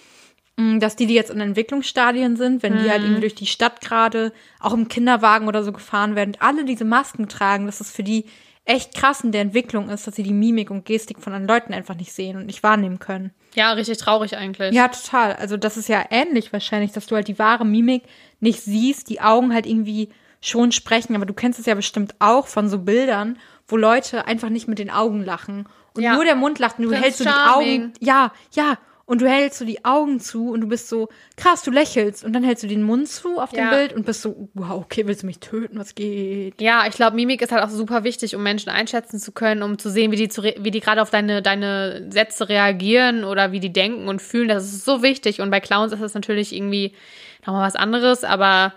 dass die, die jetzt in Entwicklungsstadien sind, wenn die halt irgendwie durch die Stadt gerade, auch im Kinderwagen oder so gefahren werden, alle diese Masken tragen, dass es für die echt krass in der Entwicklung ist, dass sie die Mimik und Gestik von anderen Leuten einfach nicht sehen und nicht wahrnehmen können. Ja, richtig traurig eigentlich. Ja, total. Also das ist ja ähnlich wahrscheinlich, dass du halt die wahre Mimik nicht siehst, die Augen halt irgendwie schon sprechen, aber du kennst es ja bestimmt auch von so Bildern, wo Leute einfach nicht mit den Augen lachen und Ja. nur der Mund lacht und du Prince hältst so die. Augen, ja, ja, und du hältst so die Augen zu und du bist so, krass, du lächelst und dann hältst du den Mund zu auf dem Ja. Bild und bist so, wow, okay, willst du mich töten, was geht? Ja, ich glaube, Mimik ist halt auch super wichtig, um Menschen einschätzen zu können, um zu sehen, wie die, zu wie die gerade auf deine, deine Sätze reagieren oder wie die denken und fühlen. Das ist so wichtig. Und bei Clowns ist das natürlich irgendwie nochmal was anderes. Aber,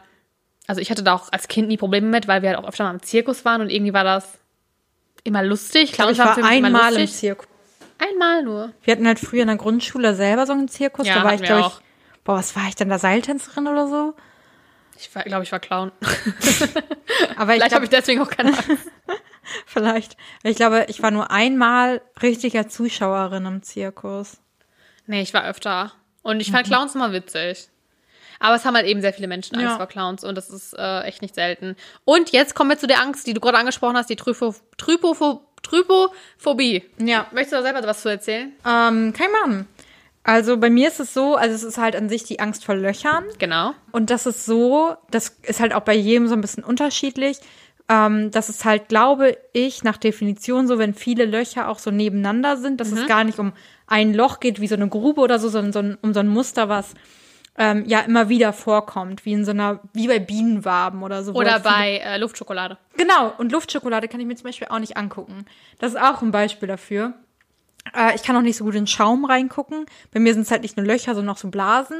also ich hatte da auch als Kind nie Probleme mit, weil wir halt auch öfter mal im Zirkus waren und irgendwie war das immer lustig. Clowns ich war einmal im. Zirkus. Einmal nur. Wir hatten halt früher in der Grundschule selber so einen Zirkus, Ja, da war ich, glaube ich, boah, was war ich denn da, Seiltänzerin oder so? Ich glaube, ich war Clown. Aber ich Vielleicht habe ich deswegen auch keine Angst. Vielleicht. Ich glaube, ich war nur einmal richtiger Zuschauerin im Zirkus. Nee, ich war öfter. Und ich fand Clowns immer witzig. Aber es haben halt eben sehr viele Menschen Angst Ja. vor Clowns und das ist äh, echt nicht selten. Und jetzt kommen wir zu der Angst, die du gerade angesprochen hast, die Trypo, Trypopho, Trypophobie. Ja. Möchtest du da selber was zu erzählen? Ähm, kein Mann. Also bei mir ist es so, also es ist halt an sich die Angst vor Löchern. Genau. Und das ist so, das ist halt auch bei jedem so ein bisschen unterschiedlich. Ähm, das ist halt, glaube ich, nach Definition so, wenn viele Löcher auch so nebeneinander sind, dass es gar nicht um ein Loch geht, wie so eine Grube oder so, sondern so ein, um so ein Muster, was ähm, ja immer wieder vorkommt, wie in so einer, wie bei Bienenwaben oder so. Oder bei äh, Luftschokolade. Genau, und Luftschokolade kann ich mir zum Beispiel auch nicht angucken. Das ist auch ein Beispiel dafür. Äh, ich kann auch nicht so gut in Schaum reingucken. Bei mir sind es halt nicht nur Löcher, sondern auch so Blasen.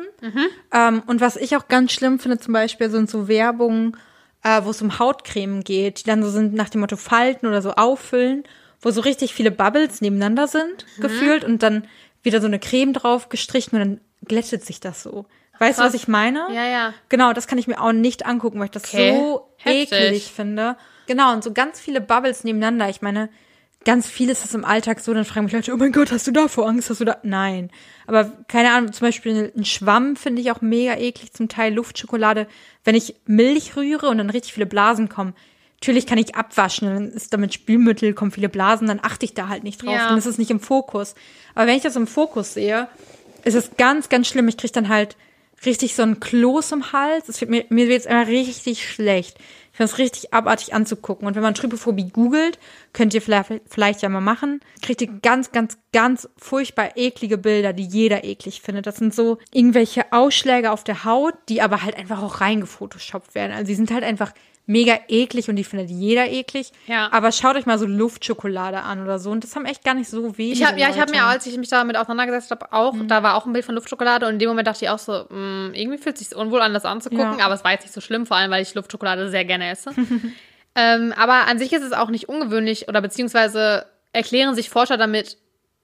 Ähm, und was ich auch ganz schlimm finde, zum Beispiel sind so Werbungen, äh, wo es um Hautcreme geht, die dann so sind nach dem Motto Falten oder so auffüllen, wo so richtig viele Bubbles nebeneinander sind, gefühlt, und dann wieder so eine Creme drauf gestrichen und dann glättet sich das so. Weißt du, Krass. was ich meine? Ja, ja. Genau, das kann ich mir auch nicht angucken, weil ich das Okay. so Heftig. eklig finde. Genau, und so ganz viele Bubbles nebeneinander. Ich meine, ganz viel ist das im Alltag so, dann fragen mich Leute, oh mein Gott, hast du davor Angst? Hast du da? Nein. Aber keine Ahnung, zum Beispiel ein Schwamm finde ich auch mega eklig, zum Teil Luftschokolade. Wenn ich Milch rühre und dann richtig viele Blasen kommen, natürlich kann ich abwaschen, dann ist damit Spülmittel, kommen viele Blasen, dann achte ich da halt nicht drauf, Ja. dann ist es nicht im Fokus. Aber wenn ich das im Fokus sehe, ist es ganz, ganz schlimm. Ich kriege dann halt richtig so ein Kloß im Hals. Es wird mir, mir wird es immer richtig schlecht. Ich finde es richtig abartig anzugucken. Und wenn man Trypophobie googelt, könnt ihr vielleicht, vielleicht ja mal machen, kriegt ihr ganz, ganz, ganz furchtbar eklige Bilder, die jeder eklig findet. Das sind so irgendwelche Ausschläge auf der Haut, die aber halt einfach auch reingefotoshoppt werden. Also die sind halt einfach mega eklig und die findet jeder eklig. Ja. Aber schaut euch mal so Luftschokolade an oder so. Und das haben echt gar nicht so wenige Ich hab, ja, ich habe mir, als ich mich damit auseinandergesetzt habe, auch, da war auch ein Bild von Luftschokolade und in dem Moment dachte ich auch so, mh, irgendwie fühlt es sich unwohl an, das anzugucken, Ja. aber es war jetzt nicht so schlimm, vor allem, weil ich Luftschokolade sehr gerne esse. ähm, aber an sich ist es auch nicht ungewöhnlich oder beziehungsweise erklären sich Forscher damit,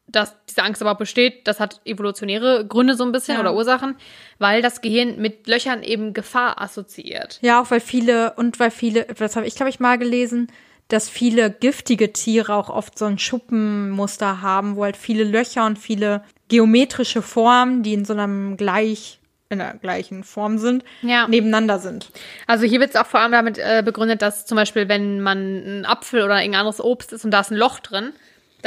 dass diese Angst überhaupt besteht. Das hat evolutionäre Gründe so ein bisschen Ja. oder Ursachen, weil das Gehirn mit Löchern eben Gefahr assoziiert. Ja, auch weil viele, und weil viele, das habe ich, glaube ich, mal gelesen, dass viele giftige Tiere auch oft so ein Schuppenmuster haben, wo halt viele Löcher und viele geometrische Formen, die in so einem gleich, in der gleichen Form sind, Ja. nebeneinander sind. Also hier wird es auch vor allem damit äh, begründet, dass zum Beispiel, wenn man ein Apfel oder irgendein anderes Obst ist und da ist ein Loch drin,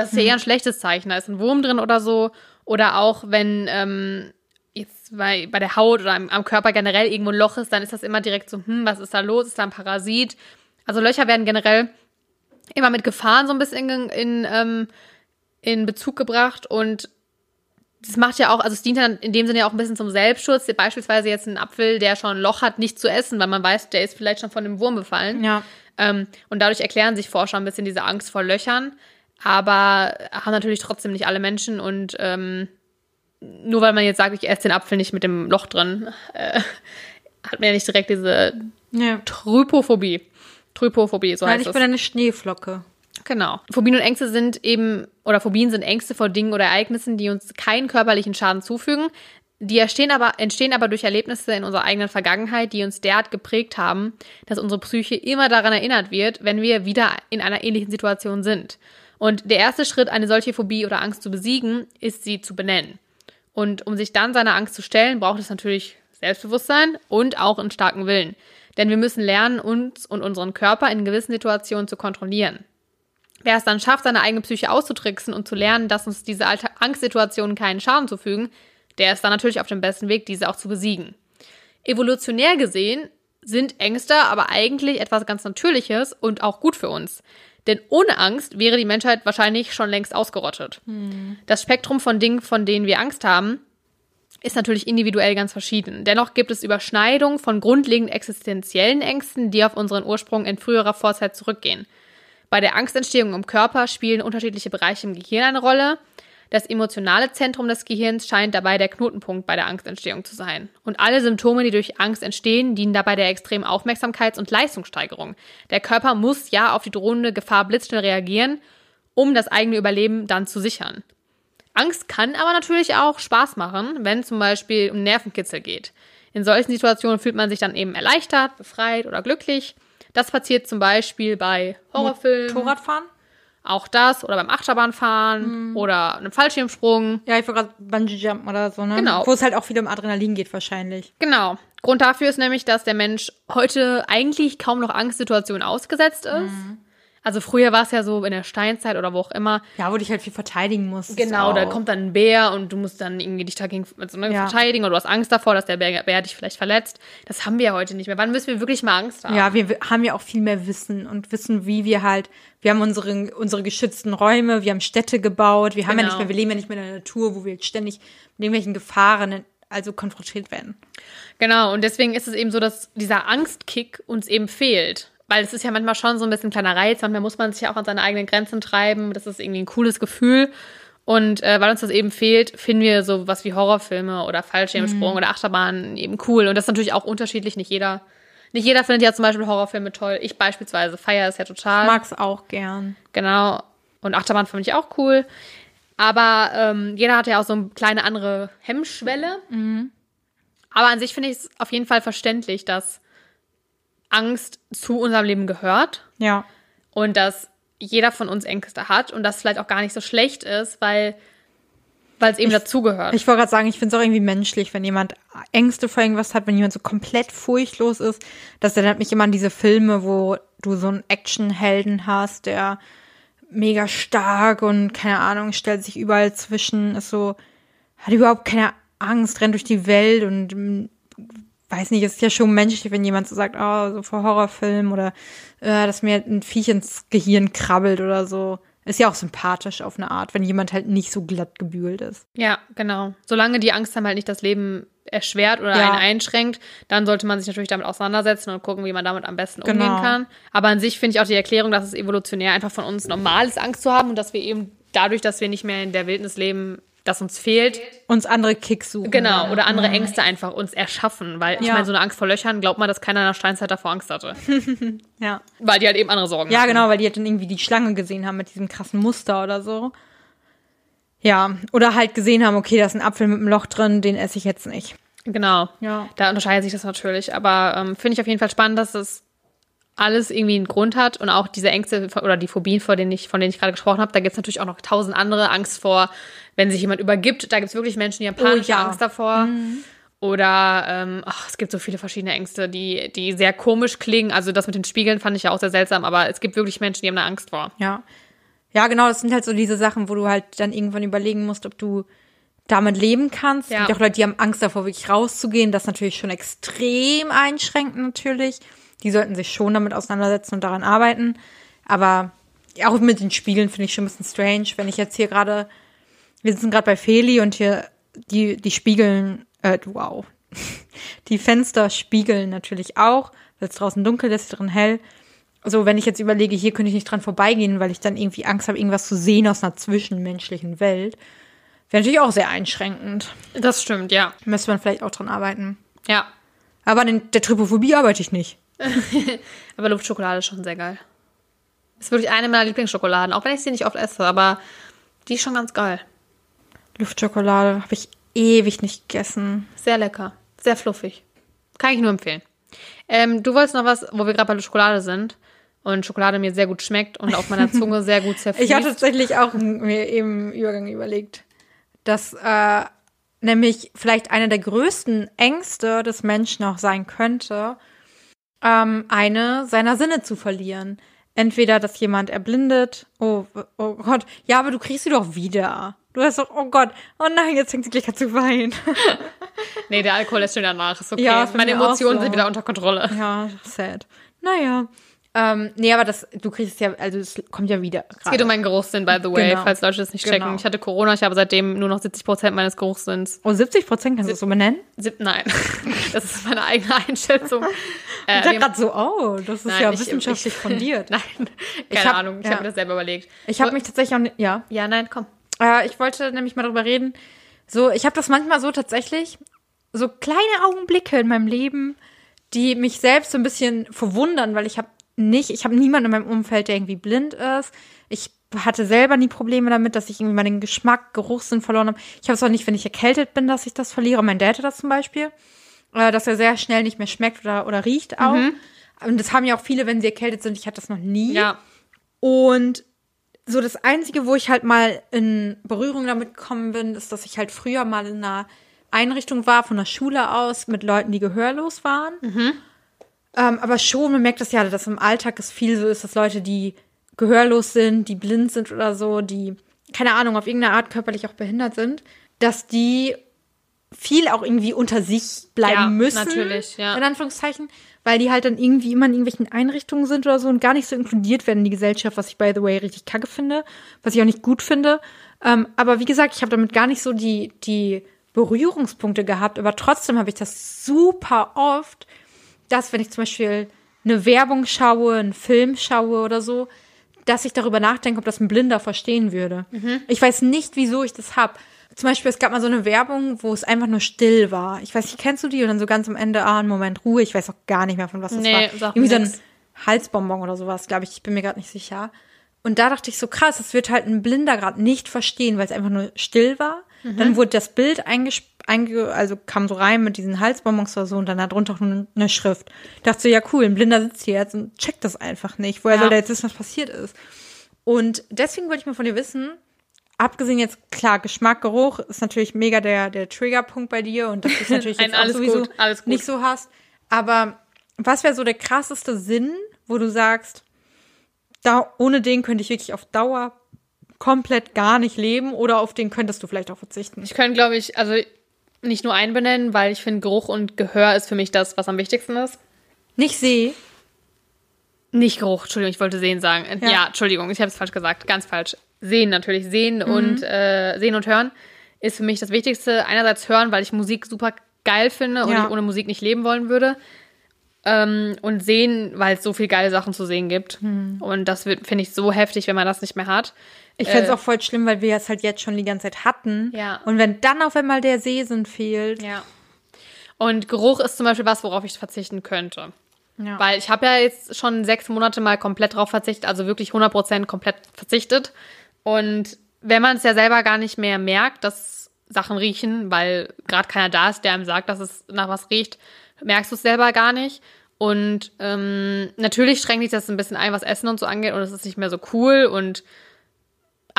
das ist ja eher ein schlechtes Zeichen. Da ist ein Wurm drin oder so. Oder auch wenn ähm, jetzt bei, bei der Haut oder am, am Körper generell irgendwo ein Loch ist, dann ist das immer direkt so, hm, was ist da los? Ist da ein Parasit? Also Löcher werden generell immer mit Gefahren so ein bisschen in, in, ähm, in Bezug gebracht und das macht ja auch, also es dient dann in dem Sinne ja auch ein bisschen zum Selbstschutz. Beispielsweise jetzt ein Apfel, der schon ein Loch hat, nicht zu essen, weil man weiß, der ist vielleicht schon von einem Wurm befallen. Ja. Ähm, und dadurch erklären sich Forscher ein bisschen diese Angst vor Löchern, aber haben natürlich trotzdem nicht alle Menschen und ähm, nur weil man jetzt sagt, ich esse den Apfel nicht mit dem Loch drin, äh, hat man ja nicht direkt diese Ja. Trypophobie. Trypophobie, so Nein, heißt ich es. bin eine Schneeflocke. Genau. Phobien und Ängste sind eben, oder Phobien sind Ängste vor Dingen oder Ereignissen, die uns keinen körperlichen Schaden zufügen. Die entstehen aber, entstehen aber durch Erlebnisse in unserer eigenen Vergangenheit, die uns derart geprägt haben, dass unsere Psyche immer daran erinnert wird, wenn wir wieder in einer ähnlichen Situation sind. Und der erste Schritt, eine solche Phobie oder Angst zu besiegen, ist sie zu benennen. Und um sich dann seiner Angst zu stellen, braucht es natürlich Selbstbewusstsein und auch einen starken Willen. Denn wir müssen lernen, uns und unseren Körper in gewissen Situationen zu kontrollieren. Wer es dann schafft, seine eigene Psyche auszutricksen und zu lernen, dass uns diese Angstsituationen keinen Schaden zufügen, der ist dann natürlich auf dem besten Weg, diese auch zu besiegen. Evolutionär gesehen sind Ängste aber eigentlich etwas ganz Natürliches und auch gut für uns. Denn ohne Angst wäre die Menschheit wahrscheinlich schon längst ausgerottet. Das Spektrum von Dingen, von denen wir Angst haben, ist natürlich individuell ganz verschieden. Dennoch gibt es Überschneidungen von grundlegend existenziellen Ängsten, die auf unseren Ursprung in früherer Vorzeit zurückgehen. Bei der Angstentstehung im Körper spielen unterschiedliche Bereiche im Gehirn eine Rolle. Das emotionale Zentrum des Gehirns scheint dabei der Knotenpunkt bei der Angstentstehung zu sein. Und alle Symptome, die durch Angst entstehen, dienen dabei der extremen Aufmerksamkeits- und Leistungssteigerung. Der Körper muss ja auf die drohende Gefahr blitzschnell reagieren, um das eigene Überleben dann zu sichern. Angst kann aber natürlich auch Spaß machen, wenn zum Beispiel um Nervenkitzel geht. In solchen Situationen fühlt man sich dann eben erleichtert, befreit oder glücklich. Das passiert zum Beispiel bei Horrorfilmen, Motorradfahren? Auch das, oder beim Achterbahnfahren oder einem Fallschirmsprung. Ja, ich war gerade Bungee-Jumpen oder so, ne? Genau. Wo es halt auch viel um Adrenalin geht wahrscheinlich. Genau. Grund dafür ist nämlich, dass der Mensch heute eigentlich kaum noch Angstsituationen ausgesetzt ist. Also früher war es ja so in der Steinzeit oder wo auch immer, Ja, wo dich halt viel verteidigen musst. Genau, da auch. kommt dann ein Bär und du musst dann irgendwie dich dagegen also, ne, Ja. verteidigen oder du hast Angst davor, dass der Bär, Bär dich vielleicht verletzt. Das haben wir ja heute nicht mehr. Wann müssen wir wirklich mal Angst haben? Ja, wir haben ja auch viel mehr Wissen und wissen, wie wir halt, wir haben unsere, unsere geschützten Räume, wir haben Städte gebaut, wir haben ja Genau. nicht mehr, wir leben ja nicht mehr in der Natur, wo wir jetzt ständig mit irgendwelchen Gefahren also konfrontiert werden. Genau, und deswegen ist es eben so, dass dieser Angstkick uns eben fehlt. Weil es ist ja manchmal schon so ein bisschen ein kleiner Reiz, manchmal muss man sich ja auch an seine eigenen Grenzen treiben. Das ist irgendwie ein cooles Gefühl. Und äh, weil uns das eben fehlt, finden wir so was wie Horrorfilme oder Fallschirmsprung oder Achterbahnen eben cool. Und das ist natürlich auch unterschiedlich. Nicht jeder, nicht jeder findet ja zum Beispiel Horrorfilme toll. Ich beispielsweise feiere es ja total. Mag's auch gern. Genau. Und Achterbahn fand ich auch cool. Aber ähm, jeder hat ja auch so eine kleine andere Hemmschwelle. Aber an sich finde ich es auf jeden Fall verständlich, dass Angst zu unserem Leben gehört Ja. und dass jeder von uns Ängste hat und das vielleicht auch gar nicht so schlecht ist, weil weil es eben dazugehört. Ich wollte gerade sagen, ich finde es auch irgendwie menschlich, wenn jemand Ängste vor irgendwas hat, wenn jemand so komplett furchtlos ist. Das erinnert mich immer an diese Filme, wo du so einen Actionhelden hast, der mega stark und keine Ahnung, stellt sich überall zwischen, ist so, hat überhaupt keine Angst, rennt durch die Welt und mm, weiß nicht, es ist ja schon menschlich, wenn jemand so sagt, oh, so vor Horrorfilm oder äh, dass mir ein Viech ins Gehirn krabbelt oder so. Ist ja auch sympathisch auf eine Art, wenn jemand halt nicht so glatt gebügelt ist. Ja, genau. Solange die Angst dann halt nicht das Leben erschwert oder Ja. einen einschränkt, dann sollte man sich natürlich damit auseinandersetzen und gucken, wie man damit am besten Genau. umgehen kann. Aber an sich finde ich auch die Erklärung, dass es evolutionär einfach von uns normal ist, Angst zu haben und dass wir eben dadurch, dass wir nicht mehr in der Wildnis leben, dass uns fehlt. Uns andere Kicks suchen. Genau, oder andere Ängste einfach uns erschaffen. Weil ich Ja. meine, so eine Angst vor Löchern, glaubt man, dass keiner in der Steinzeit davor Angst hatte. Ja. Weil die halt eben andere Sorgen Ja, hatten. genau, weil die halt dann irgendwie die Schlange gesehen haben mit diesem krassen Muster oder so. Ja, oder halt gesehen haben, okay, da ist ein Apfel mit einem Loch drin, den esse ich jetzt nicht. Genau. Ja. Da unterscheidet sich das natürlich. Aber ähm, finde ich auf jeden Fall spannend, dass das alles irgendwie einen Grund hat und auch diese Ängste oder die Phobien, vor denen ich, von denen ich gerade gesprochen habe, da gibt es natürlich auch noch tausend andere Angst vor, wenn sich jemand übergibt. Da gibt es wirklich Menschen, die haben panische Oh ja. Angst davor. Oder ähm, ach, es gibt so viele verschiedene Ängste, die, die sehr komisch klingen. Also das mit den Spiegeln fand ich ja auch sehr seltsam, aber es gibt wirklich Menschen, die haben da Angst vor. Ja. Ja, genau, das sind halt so diese Sachen, wo du halt dann irgendwann überlegen musst, ob du damit leben kannst. Ja. Es gibt auch Leute, die haben Angst davor, wirklich rauszugehen. Das natürlich schon extrem einschränkt natürlich. Die sollten sich schon damit auseinandersetzen und daran arbeiten. Aber auch mit den Spiegeln finde ich schon ein bisschen strange, wenn ich jetzt hier gerade, wir sitzen gerade bei Feli und hier die, die spiegeln, äh, wow. Die Fenster spiegeln natürlich auch, weil es draußen dunkel ist, drin hell. So, wenn ich jetzt überlege, hier könnte ich nicht dran vorbeigehen, weil ich dann irgendwie Angst habe, irgendwas zu sehen aus einer zwischenmenschlichen Welt. Wäre natürlich auch sehr einschränkend. Das stimmt, ja. Müsste man vielleicht auch dran arbeiten. Ja. Aber an der Trypophobie arbeite ich nicht. aber Luftschokolade ist schon sehr geil. Ist wirklich eine meiner Lieblingsschokoladen, auch wenn ich sie nicht oft esse, aber die ist schon ganz geil. Luftschokolade habe ich ewig nicht gegessen. Sehr lecker. Sehr fluffig. Kann ich nur empfehlen. Ähm, du wolltest noch was, wo wir gerade bei der Schokolade sind und Schokolade mir sehr gut schmeckt und auf meiner Zunge sehr gut zerfließt. Ich habe tatsächlich auch mir im Übergang überlegt, dass äh, nämlich vielleicht einer der größten Ängste des Menschen auch sein könnte, ähm, eine seiner Sinne zu verlieren. Entweder, dass jemand erblindet, oh, oh Gott, ja, aber du kriegst sie doch wieder. Du hast doch, oh Gott, oh nein, jetzt fängt sie gleich an zu weinen. nee, der Alkohol ist schon danach, ist okay. Ja, Meine Emotionen so. sind wieder unter Kontrolle. Ja, sad. Naja. Ähm, nee, aber das, du kriegst es ja, also es kommt ja wieder. Es geht um meinen Geruchssinn, by the way, genau. falls Leute das nicht checken. Genau. Ich hatte Corona, ich habe seitdem nur noch 70 Prozent meines Geruchssinns. Oh, 70 Prozent kannst du das so benennen? Sieb, nein, das ist meine eigene Einschätzung. Äh, ich dachte gerade so, oh, das ist nein, ja ich, wissenschaftlich ich, fundiert. nein, keine ich hab, Ahnung, ich ja. habe mir das selber überlegt. Ich habe mich tatsächlich auch, ja. Ja, nein, komm. Äh, ich wollte nämlich mal darüber reden. So, ich habe das manchmal so tatsächlich, so kleine Augenblicke in meinem Leben, die mich selbst so ein bisschen verwundern, weil ich habe nicht, ich habe niemanden in meinem Umfeld, der irgendwie blind ist. Ich hatte selber nie Probleme damit, dass ich irgendwie mal den Geschmack, Geruchssinn verloren habe. Ich habe es auch nicht, wenn ich erkältet bin, dass ich das verliere. Mein Dad hat das zum Beispiel, äh, dass er sehr schnell nicht mehr schmeckt oder, oder riecht auch. Mhm. Und das haben ja auch viele, wenn sie erkältet sind. Ich hatte das noch nie. Ja. Und so das Einzige, wo ich halt mal in Berührung damit gekommen bin, ist, dass ich halt früher mal in einer Einrichtung war, von der Schule aus, mit Leuten, die gehörlos waren. Mhm. Ähm, aber schon, man merkt das ja, dass im Alltag es viel so ist, dass Leute, die gehörlos sind, die blind sind oder so, die, keine Ahnung, auf irgendeine Art körperlich auch behindert sind, dass die viel auch irgendwie unter sich bleiben ja, müssen. Natürlich, ja. In Anführungszeichen weil die halt dann irgendwie immer in irgendwelchen Einrichtungen sind oder so und gar nicht so inkludiert werden in die Gesellschaft, was ich by the way richtig kacke finde, was ich auch nicht gut finde. Ähm, aber wie gesagt, ich habe damit gar nicht so die, die Berührungspunkte gehabt, aber trotzdem habe ich das super oft, dass wenn ich zum Beispiel eine Werbung schaue, einen Film schaue oder so, dass ich darüber nachdenke, ob das ein Blinder verstehen würde. Mhm. Ich weiß nicht, wieso ich das habe. Zum Beispiel, es gab mal so eine Werbung, wo es einfach nur still war. Ich weiß nicht, kennst du die? Und dann so ganz am Ende, ah, einen Moment Ruhe. Ich weiß auch gar nicht mehr, von was das nee, war. Irgendwie so ein Halsbonbon oder sowas, glaube ich. Ich bin mir gerade nicht sicher. Und da dachte ich so, krass, das wird halt ein Blinder gerade nicht verstehen, weil es einfach nur still war. Mhm. Dann wurde das Bild eingesp einge also kam so rein mit diesen Halsbonbons oder so und dann darunter auch nur eine Schrift. Ich dachte so, ja cool, ein Blinder sitzt hier jetzt und checkt das einfach nicht. Woher ja. soll der jetzt wissen, was passiert ist? Und deswegen wollte ich mal von dir wissen, abgesehen jetzt, klar, Geschmack, Geruch ist natürlich mega der, der Triggerpunkt bei dir und das ist natürlich jetzt auch sowieso gut, gut. nicht so hast. Aber was wäre so der krasseste Sinn, wo du sagst, da, ohne den könnte ich wirklich auf Dauer komplett gar nicht leben oder auf den könntest du vielleicht auch verzichten? Ich könnte, glaube ich, also nicht nur einen benennen, weil ich finde, Geruch und Gehör ist für mich das, was am wichtigsten ist. Nicht seh. Nicht Geruch, Entschuldigung, ich wollte sehen sagen. Ja, ja Entschuldigung, ich habe es falsch gesagt, ganz falsch. Sehen natürlich, sehen mhm. und äh, sehen und hören ist für mich das Wichtigste. Einerseits hören, weil ich Musik super geil finde und ja. ich ohne Musik nicht leben wollen würde. Ähm, und sehen, weil es so viele geile Sachen zu sehen gibt. Mhm. Und das finde ich so heftig, wenn man das nicht mehr hat. Ich fände es äh, auch voll schlimm, weil wir es halt jetzt schon die ganze Zeit hatten. Ja. Und wenn dann auf einmal der Sehsinn fehlt. Ja. Und Geruch ist zum Beispiel was, worauf ich verzichten könnte. Ja. Weil ich habe ja jetzt schon sechs Monate mal komplett drauf verzichtet, also wirklich 100% komplett verzichtet. Und wenn man es ja selber gar nicht mehr merkt, dass Sachen riechen, weil gerade keiner da ist, der einem sagt, dass es nach was riecht, merkst du es selber gar nicht. Und ähm, natürlich schränkt dich das ein bisschen ein, was Essen und so angeht, und es ist nicht mehr so cool und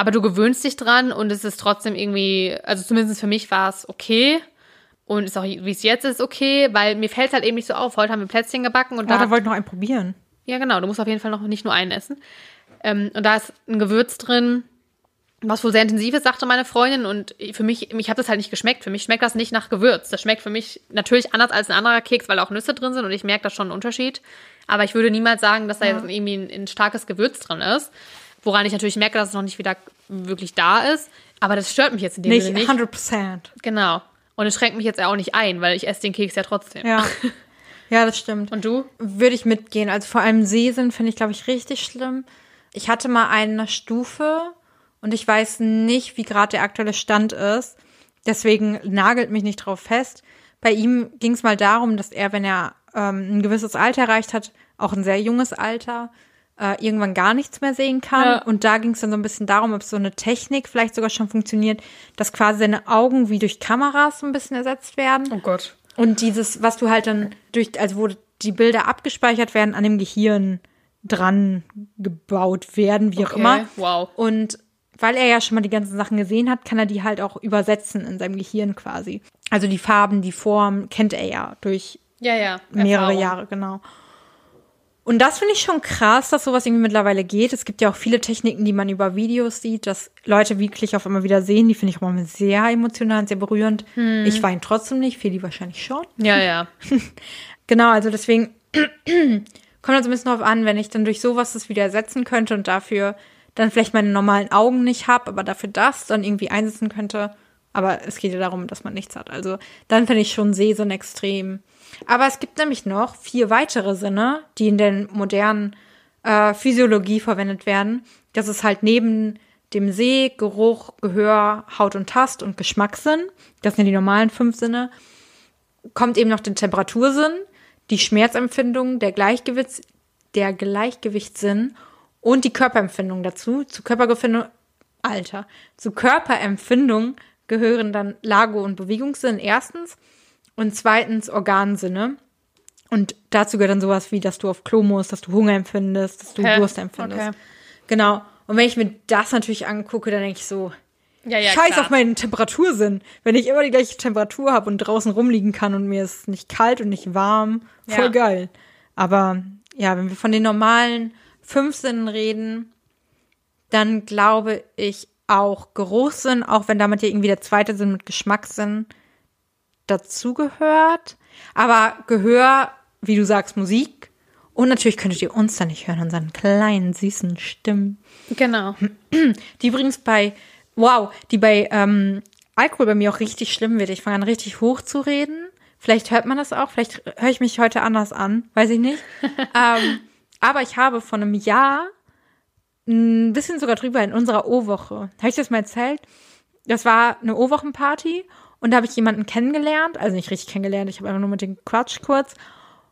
aber du gewöhnst dich dran und es ist trotzdem irgendwie, also zumindest für mich war es okay. Und ist auch, wie es jetzt ist, okay, weil mir fällt halt eben nicht so auf. Heute haben wir Plätzchen gebacken und ja, da, da wollte ich noch einen probieren. Ja, genau. Du musst auf jeden Fall noch nicht nur einen essen. Ähm, und da ist ein Gewürz drin, was wohl sehr intensiv ist, sagte meine Freundin. Und für mich, mich hat das halt nicht geschmeckt. Für mich schmeckt das nicht nach Gewürz. Das schmeckt für mich natürlich anders als ein anderer Keks, weil auch Nüsse drin sind und ich merke da schon einen Unterschied. Aber ich würde niemals sagen, dass da jetzt irgendwie ein, ein starkes Gewürz drin ist. Woran ich natürlich merke, dass es noch nicht wieder wirklich da ist. Aber das stört mich jetzt in dem Nicht Sinne nicht. 100 Prozent. Genau. Und es schränkt mich jetzt auch nicht ein, weil ich esse den Keks ja trotzdem. Ja. ja, das stimmt. Und du? Würde ich mitgehen. Also vor allem Sesen finde ich, glaube ich, richtig schlimm. Ich hatte mal eine Stufe und ich weiß nicht, wie gerade der aktuelle Stand ist. Deswegen nagelt mich nicht drauf fest. Bei ihm ging es mal darum, dass er, wenn er ähm, ein gewisses Alter erreicht hat, auch ein sehr junges Alter, äh, irgendwann gar nichts mehr sehen kann. Ja. Und da ging es dann so ein bisschen darum, ob so eine Technik vielleicht sogar schon funktioniert, dass quasi seine Augen wie durch Kameras so ein bisschen ersetzt werden. Oh Gott. Und dieses, was du halt dann durch, also wo die Bilder abgespeichert werden, an dem Gehirn dran gebaut werden, wie auch Okay, immer. wow. Und weil er ja schon mal die ganzen Sachen gesehen hat, kann er die halt auch übersetzen in seinem Gehirn quasi. Also die Farben, die Form kennt er ja durch Ja, ja. mehrere. Jahre, genau. Und das finde ich schon krass, dass sowas irgendwie mittlerweile geht. Es gibt ja auch viele Techniken, die man über Videos sieht, dass Leute wirklich auf einmal wieder sehen. Die finde ich auch immer sehr emotional und sehr berührend. Hm. Ich weine trotzdem nicht, Feli wahrscheinlich schon. Ja, ja. Genau, also deswegen kommt das ein bisschen drauf an, wenn ich dann durch sowas das wieder ersetzen könnte und dafür dann vielleicht meine normalen Augen nicht habe, aber dafür das dann irgendwie einsetzen könnte. Aber es geht ja darum, dass man nichts hat. Also dann finde ich schon Sehsinn extrem. Aber es gibt nämlich noch vier weitere Sinne, die in der modernen äh, Physiologie verwendet werden. Das ist halt neben dem Seh, Geruch, Gehör, Haut und Tast und Geschmackssinn. Das sind die normalen fünf Sinne kommt eben noch der Temperatursinn, die Schmerzempfindung, der Gleichgewichts, der Gleichgewichtssinn und die Körperempfindung dazu. Zu Körperempfindung, Alter, zu Körperempfindung gehören dann Lage- und Bewegungssinn erstens und zweitens Organsinne. Und dazu gehört dann sowas wie, dass du auf Klo musst, dass du Hunger empfindest, dass du Hä? Durst empfindest. Okay. Genau. Und wenn ich mir das natürlich angucke, dann denke ich so, Ja, ja, Scheiß klar. auf meinen Temperatursinn. Wenn ich immer die gleiche Temperatur habe und draußen rumliegen kann und mir ist nicht kalt und nicht warm, voll Ja. geil. Aber ja, wenn wir von den normalen fünf Sinnen reden, dann glaube ich auch Geruchssinn, auch wenn damit ja irgendwie der zweite Sinn mit Geschmackssinn dazugehört. Aber Gehör, wie du sagst, Musik. Und natürlich könntet ihr uns dann nicht hören, unseren kleinen, süßen Stimmen. Genau. Die übrigens bei, wow, die bei ähm, Alkohol bei mir auch richtig schlimm wird. Ich fange an, richtig hoch zu reden. Vielleicht hört man das auch, vielleicht höre ich mich heute anders an, weiß ich nicht. ähm, aber ich habe vor einem Jahr ein bisschen sogar drüber in unserer O-Woche. Habe ich das mal erzählt? Das war eine O-Wochenparty und da habe ich jemanden kennengelernt, also nicht richtig kennengelernt, ich habe einfach nur mit dem Quatsch kurz.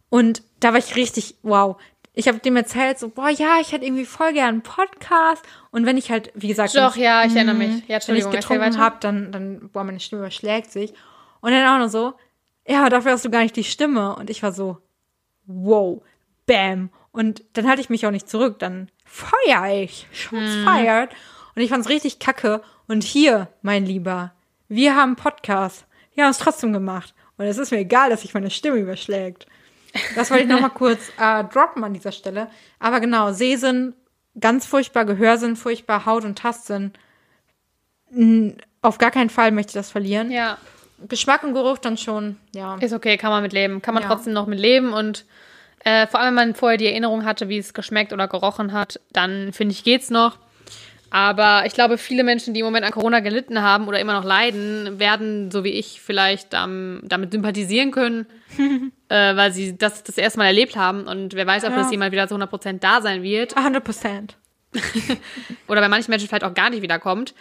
Und da war ich richtig, wow. Ich habe dem erzählt, so, boah, ja, ich hätte irgendwie voll gern einen Podcast. Und wenn ich halt, wie gesagt, Doch, ich, ja, ich erinnere mich. Ja, wenn ich getrunken habe, dann, dann, boah, meine Stimme überschlägt sich. Und dann auch noch so, ja, dafür hast du gar nicht die Stimme. Und ich war so, wow, bam. Und dann halte ich mich auch nicht zurück. Dann feier ich. Shots Hm. fired. Und ich fand's richtig kacke. Und hier, mein Lieber, wir haben Podcast. Wir haben es trotzdem gemacht. Und es ist mir egal, dass sich meine Stimme überschlägt. Das wollte ich noch mal kurz äh, droppen an dieser Stelle. Aber genau, Sehsinn, ganz furchtbar, Gehörsinn, furchtbar, Haut- und Tastsinn. Auf gar keinen Fall möchte ich das verlieren. Ja. Geschmack und Geruch dann schon, ja. Ist okay, kann man mit leben. Kann man Ja. trotzdem noch mit leben und äh, vor allem, wenn man vorher die Erinnerung hatte, wie es geschmeckt oder gerochen hat, dann finde ich, geht's noch. Aber ich glaube, viele Menschen, die im Moment an Corona gelitten haben oder immer noch leiden, werden, so wie ich, vielleicht ähm, damit sympathisieren können, äh, weil sie das das erste Mal erlebt haben. Und wer weiß, ob Ja. das jemand wieder zu 100% da sein wird. 100 Prozent. Oder bei manchen Menschen vielleicht auch gar nicht wiederkommt.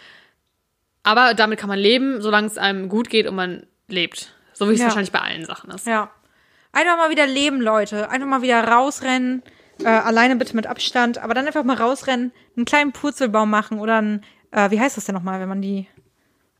Aber damit kann man leben, solange es einem gut geht und man lebt. So wie es Ja. wahrscheinlich bei allen Sachen ist. Ja. Einfach mal wieder leben, Leute. Einfach mal wieder rausrennen. Äh, alleine bitte mit Abstand. Aber dann einfach mal rausrennen, einen kleinen Purzelbaum machen oder ein, äh, wie heißt das denn nochmal, wenn man die,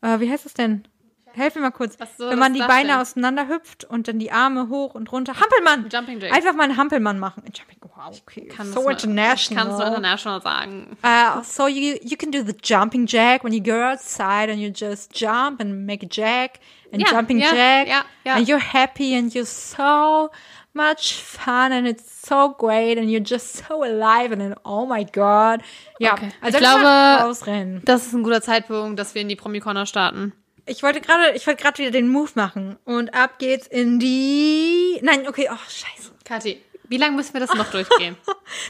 äh, wie heißt das denn? Helf mir mal kurz. Soll wenn man die Beine denn? auseinander hüpft und dann die Arme hoch und runter. Hampelmann! Jumping Jack. Einfach mal einen Hampelmann machen. Jumping, wow, okay. Kann so mal- international. Kannst du international sagen. Uh, so you you can do the jumping jack when you go outside and you just jump and make a jack and Ja, jumping ja, jack ja, ja. and you're happy and you're so much fun and it's so great and you're just so alive and then oh my god ja Okay. also Ich glaube- rausrennen Das ist ein guter Zeitpunkt, dass wir in die Promi-Corner starten. ich wollte gerade ich wollte gerade wieder den Move machen und ab geht's in die nein okay oh scheiße Kathi, Wie lange müssen wir das noch durchgehen?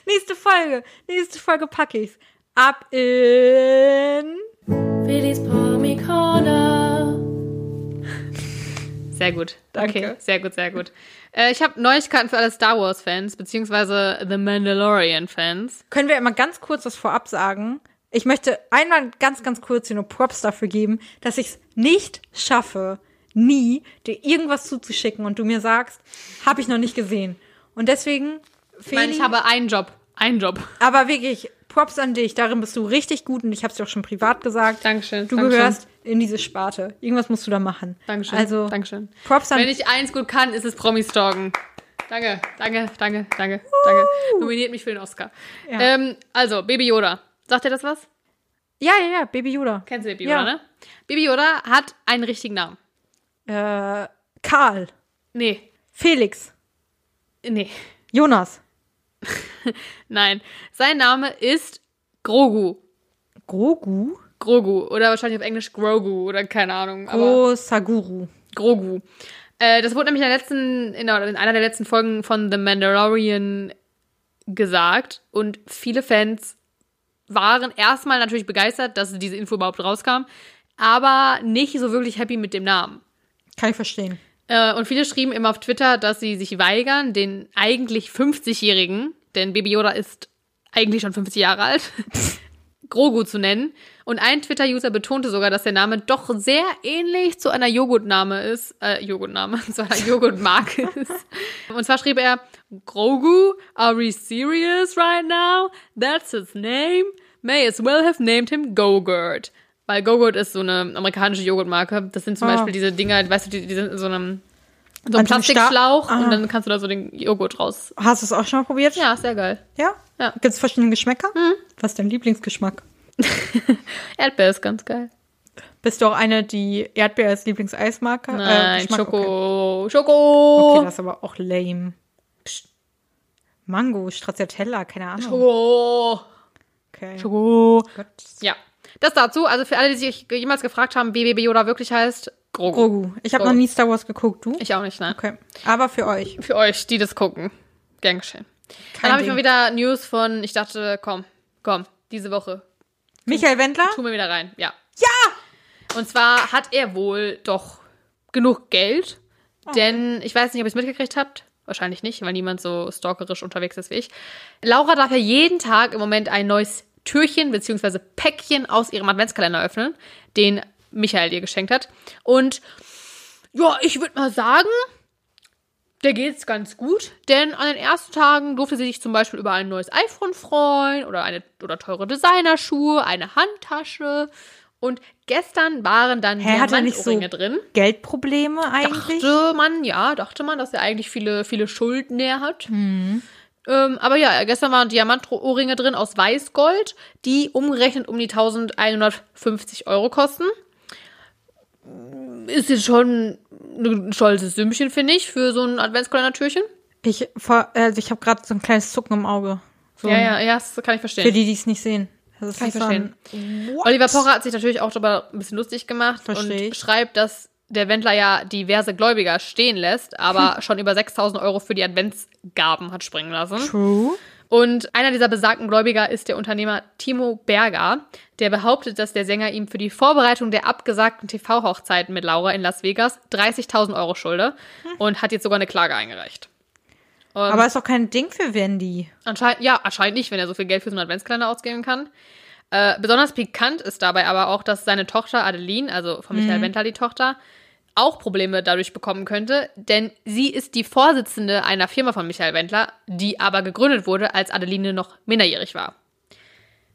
Nächste Folge. Nächste Folge packe ich's. Ab in. Willis Promi Corner. Sehr gut. Danke. Okay, sehr gut, sehr gut. Äh, ich habe Neuigkeiten für alle Star Wars-Fans, beziehungsweise The Mandalorian-Fans. Können wir immer ganz kurz was vorab sagen? Ich möchte einmal ganz, ganz kurz hier nur Props dafür geben, dass ich es nicht schaffe, nie dir irgendwas zuzuschicken und du mir sagst, habe ich noch nicht gesehen. Und deswegen, Ich meine, Feli, ich habe einen Job. Einen Job. aber wirklich, Props an dich, darin bist du richtig gut und ich habe es dir auch schon privat gesagt. Dankeschön. Du Dankeschön. gehörst in diese Sparte. Irgendwas musst du da machen. Dankeschön. Also, Dankeschön. Props an Wenn ich eins gut kann, ist es Promi-Stalken. Danke, danke, danke, danke, danke. Nominiert mich für den Oscar. Ja. Ähm, also, Baby Yoda. Sagt dir das was? Ja, ja, ja, Baby Yoda. Kennst du Baby Ja. Yoda, ne? Baby Yoda hat einen richtigen Namen. Äh, Karl, Nee, Felix, nee, Jonas, nein. Sein Name ist Grogu. Grogu, Grogu. Oder wahrscheinlich auf Englisch Grogu oder keine Ahnung. Grosaguru. Grogu. Äh, das wurde nämlich in, der letzten, in einer der letzten Folgen von The Mandalorian gesagt. Und viele Fans waren erstmal natürlich begeistert, dass diese Info überhaupt rauskam, aber nicht so wirklich happy mit dem Namen. Kann ich verstehen. Äh, und viele schrieben immer auf Twitter, dass sie sich weigern, den eigentlich 50-Jährigen, denn Baby Yoda ist eigentlich schon 50 Jahre alt, Grogu zu nennen. Und ein Twitter-User betonte sogar, dass der Name doch sehr ähnlich zu einer Joghurtname ist, äh, Joghurtname, zu einer Joghurtmarke ist. Und zwar schrieb er, Grogu, are we serious right now? That's his name? May as well have named him Go-Gurt. Weil Go-Gurt ist so eine amerikanische Joghurtmarke. Das sind zum Ah. Beispiel diese Dinger, weißt du, die, die sind in so einem, so Sta- Plastikschlauch Ah. und dann kannst du da so den Joghurt raus. Hast du es auch schon mal probiert? Ja, sehr geil. Ja? Ja. Gibt es verschiedene Geschmäcker? Was ist dein Lieblingsgeschmack? Erdbeer ist ganz geil. Bist du auch eine, die Erdbeer als Lieblingseismarke? Nein, Geschmack? Okay. Schoko. Schoko. okay, das ist aber auch lame. Mango, Stracciatella, keine Ahnung. Schoko. Okay. Schoko. Gott. Ja. Das dazu. Also für alle, die sich jemals gefragt haben, Baby Yoda wirklich heißt, Grogu. Grogu. Ich habe noch nie Star Wars geguckt, du? Ich auch nicht, ne? Okay. Aber für euch. Für euch, die das gucken. Gern geschehen. Kein Dann habe ich mal wieder News von, ich dachte, komm, komm, diese Woche. Michael Wendler? Tu mir wieder rein. Ja. Ja! Und zwar hat er wohl doch genug Geld. Denn ich weiß nicht, ob ihr es mitgekriegt habt. Wahrscheinlich nicht, weil niemand so stalkerisch unterwegs ist wie ich. Laura darf ja jeden Tag im Moment ein neues Türchen bzw. Päckchen aus ihrem Adventskalender öffnen, den Michael ihr geschenkt hat. Und ja, ich würde mal sagen, der geht's ganz gut, denn an den ersten Tagen durfte sie sich zum Beispiel über ein neues iPhone freuen oder eine oder teure Designerschuhe, eine Handtasche. Und gestern waren dann Hä, hat nicht so Diamantohrringe drin. Geldprobleme eigentlich? Dachte man, ja, dachte man, dass er eigentlich viele, viele Schulden näher hat. Mhm. Ähm, aber ja, gestern waren Diamantohrringe drin aus Weißgold, die umgerechnet um die 1150 Euro kosten. Ist jetzt schon ein stolzes Sümmchen, finde ich, für so ein Adventskalender-Türchen. Ich, also ich habe gerade so ein kleines Zucken im Auge. So Ja, ja, ja, das kann ich Für verstehen. die, die es nicht sehen. Das Kann ich ein- Oliver Pocher hat sich natürlich auch darüber ein bisschen lustig gemacht Versteh und ich. schreibt, dass der Wendler ja diverse Gläubiger stehen lässt, aber schon über 6000 Euro für die Adventsgaben hat springen lassen. True. Und einer dieser besagten Gläubiger ist der Unternehmer Timo Berger, der behauptet, dass der Sänger ihm für die Vorbereitung der abgesagten TV-Hochzeiten mit Laura in Las Vegas 30.000 Euro schulde und hat jetzt sogar eine Klage eingereicht. Ähm, Aber ist doch kein Ding für Wendy. Anscheinend, ja, anscheinend nicht, wenn er so viel Geld für so einen Adventskalender ausgeben kann. Äh, besonders pikant ist dabei aber auch, dass seine Tochter Adeline, also von Michael Wendler die Tochter, auch Probleme dadurch bekommen könnte, denn sie ist die Vorsitzende einer Firma von Michael Wendler, die aber gegründet wurde, als Adeline noch minderjährig war.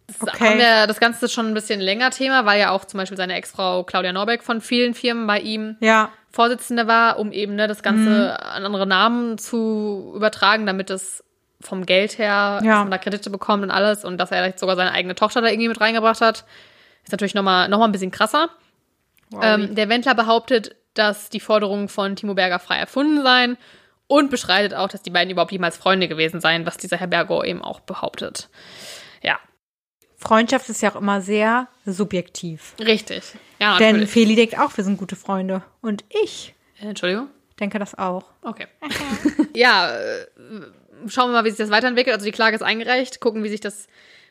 Das Okay. haben wir das Ganze schon ein bisschen länger Thema, weil ja auch zum Beispiel seine Ex-Frau Claudia Norbeck von vielen Firmen bei ihm Ja. Vorsitzende war, um eben ne, das Ganze an andere Namen zu übertragen, damit es vom Geld her, Ja. dass man da Kredite bekommt und alles und dass er vielleicht sogar seine eigene Tochter da irgendwie mit reingebracht hat, ist natürlich nochmal noch mal ein bisschen krasser. Ähm, der Wendler behauptet, dass die Forderungen von Timo Berger frei erfunden seien und bestreitet auch, dass die beiden überhaupt jemals Freunde gewesen seien, was dieser Herr Bergo eben auch behauptet. Ja, Freundschaft ist ja auch immer sehr subjektiv. richtig. Ja, Denn natürlich. Feli denkt auch, wir sind gute Freunde. Und ich Äh, Entschuldigung. denke das auch. Okay. ja, äh, schauen wir mal, wie sich das weiterentwickelt. Also die Klage ist eingereicht, gucken, wie sich das,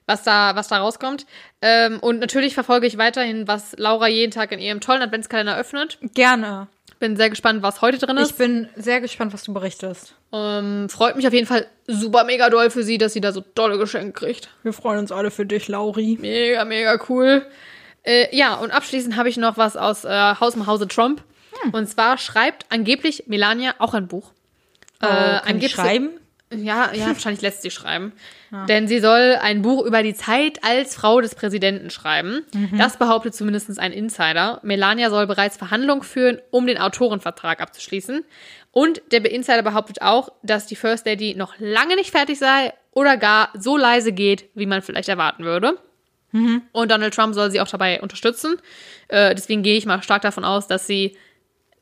was da, was da rauskommt. Ähm, und natürlich verfolge ich weiterhin, was Laura jeden Tag in ihrem tollen Adventskalender öffnet. Gerne. Bin sehr gespannt, was heute drin ist. Ich bin sehr gespannt, was du berichtest. Ähm, freut mich auf jeden Fall super mega doll für sie, dass sie da so tolle Geschenke kriegt. Wir freuen uns alle für dich, Lauri. Mega, mega cool. Äh, ja, und abschließend habe ich noch was aus äh, Haus im Hause Trump. Und zwar schreibt angeblich Melania auch ein Buch. Oh, kann ich angeblich- schreiben? Ja, ja, wahrscheinlich lässt sie schreiben. Denn sie soll ein Buch über die Zeit als Frau des Präsidenten schreiben. Das behauptet zumindest ein Insider. Melania soll bereits Verhandlungen führen, um den Autorenvertrag abzuschließen. Und der Insider behauptet auch, dass die First Lady noch lange nicht fertig sei oder gar so leise geht, wie man vielleicht erwarten würde. Und Donald Trump soll sie auch dabei unterstützen. Äh, deswegen gehe ich mal stark davon aus, dass sie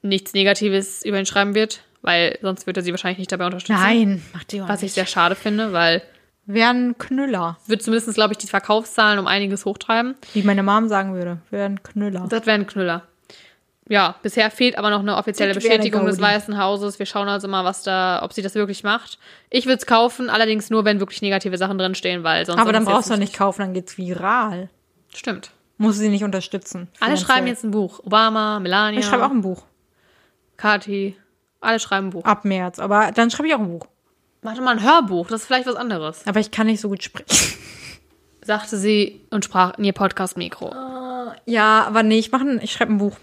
nichts Negatives über ihn schreiben wird, weil sonst würde er sie wahrscheinlich nicht dabei unterstützen. Nein, macht die auch Was ich nicht. sehr schade finde, weil Wären Knüller, wird zumindest, glaube ich, die Verkaufszahlen um einiges hochtreiben. wie meine Mom sagen würde. Wären Knüller. Das wäre ein Knüller. Ja, bisher fehlt aber noch eine offizielle Das Bestätigung des. Weißen Hauses. Wir schauen also mal, was da, ob sie das wirklich macht. Ich würde es kaufen, allerdings nur, wenn wirklich negative Sachen drinstehen, weil sonst. Aber dann brauchst du nicht kaufen, dann geht's viral. Stimmt. Muss sie nicht unterstützen. Alle finanziell. schreiben jetzt ein Buch. Obama, Melania, Ich schreibe auch ein Buch. Kati. Alle schreiben ein Buch. Ab März. Aber dann schreibe ich auch ein Buch. Mach doch mal ein Hörbuch, das ist vielleicht was anderes. Aber ich kann nicht so gut sprechen. Sagte sie und sprach in ihr Podcast-Mikro. Ja, aber nee, ich, mach ein, ich schreibe ein Buch.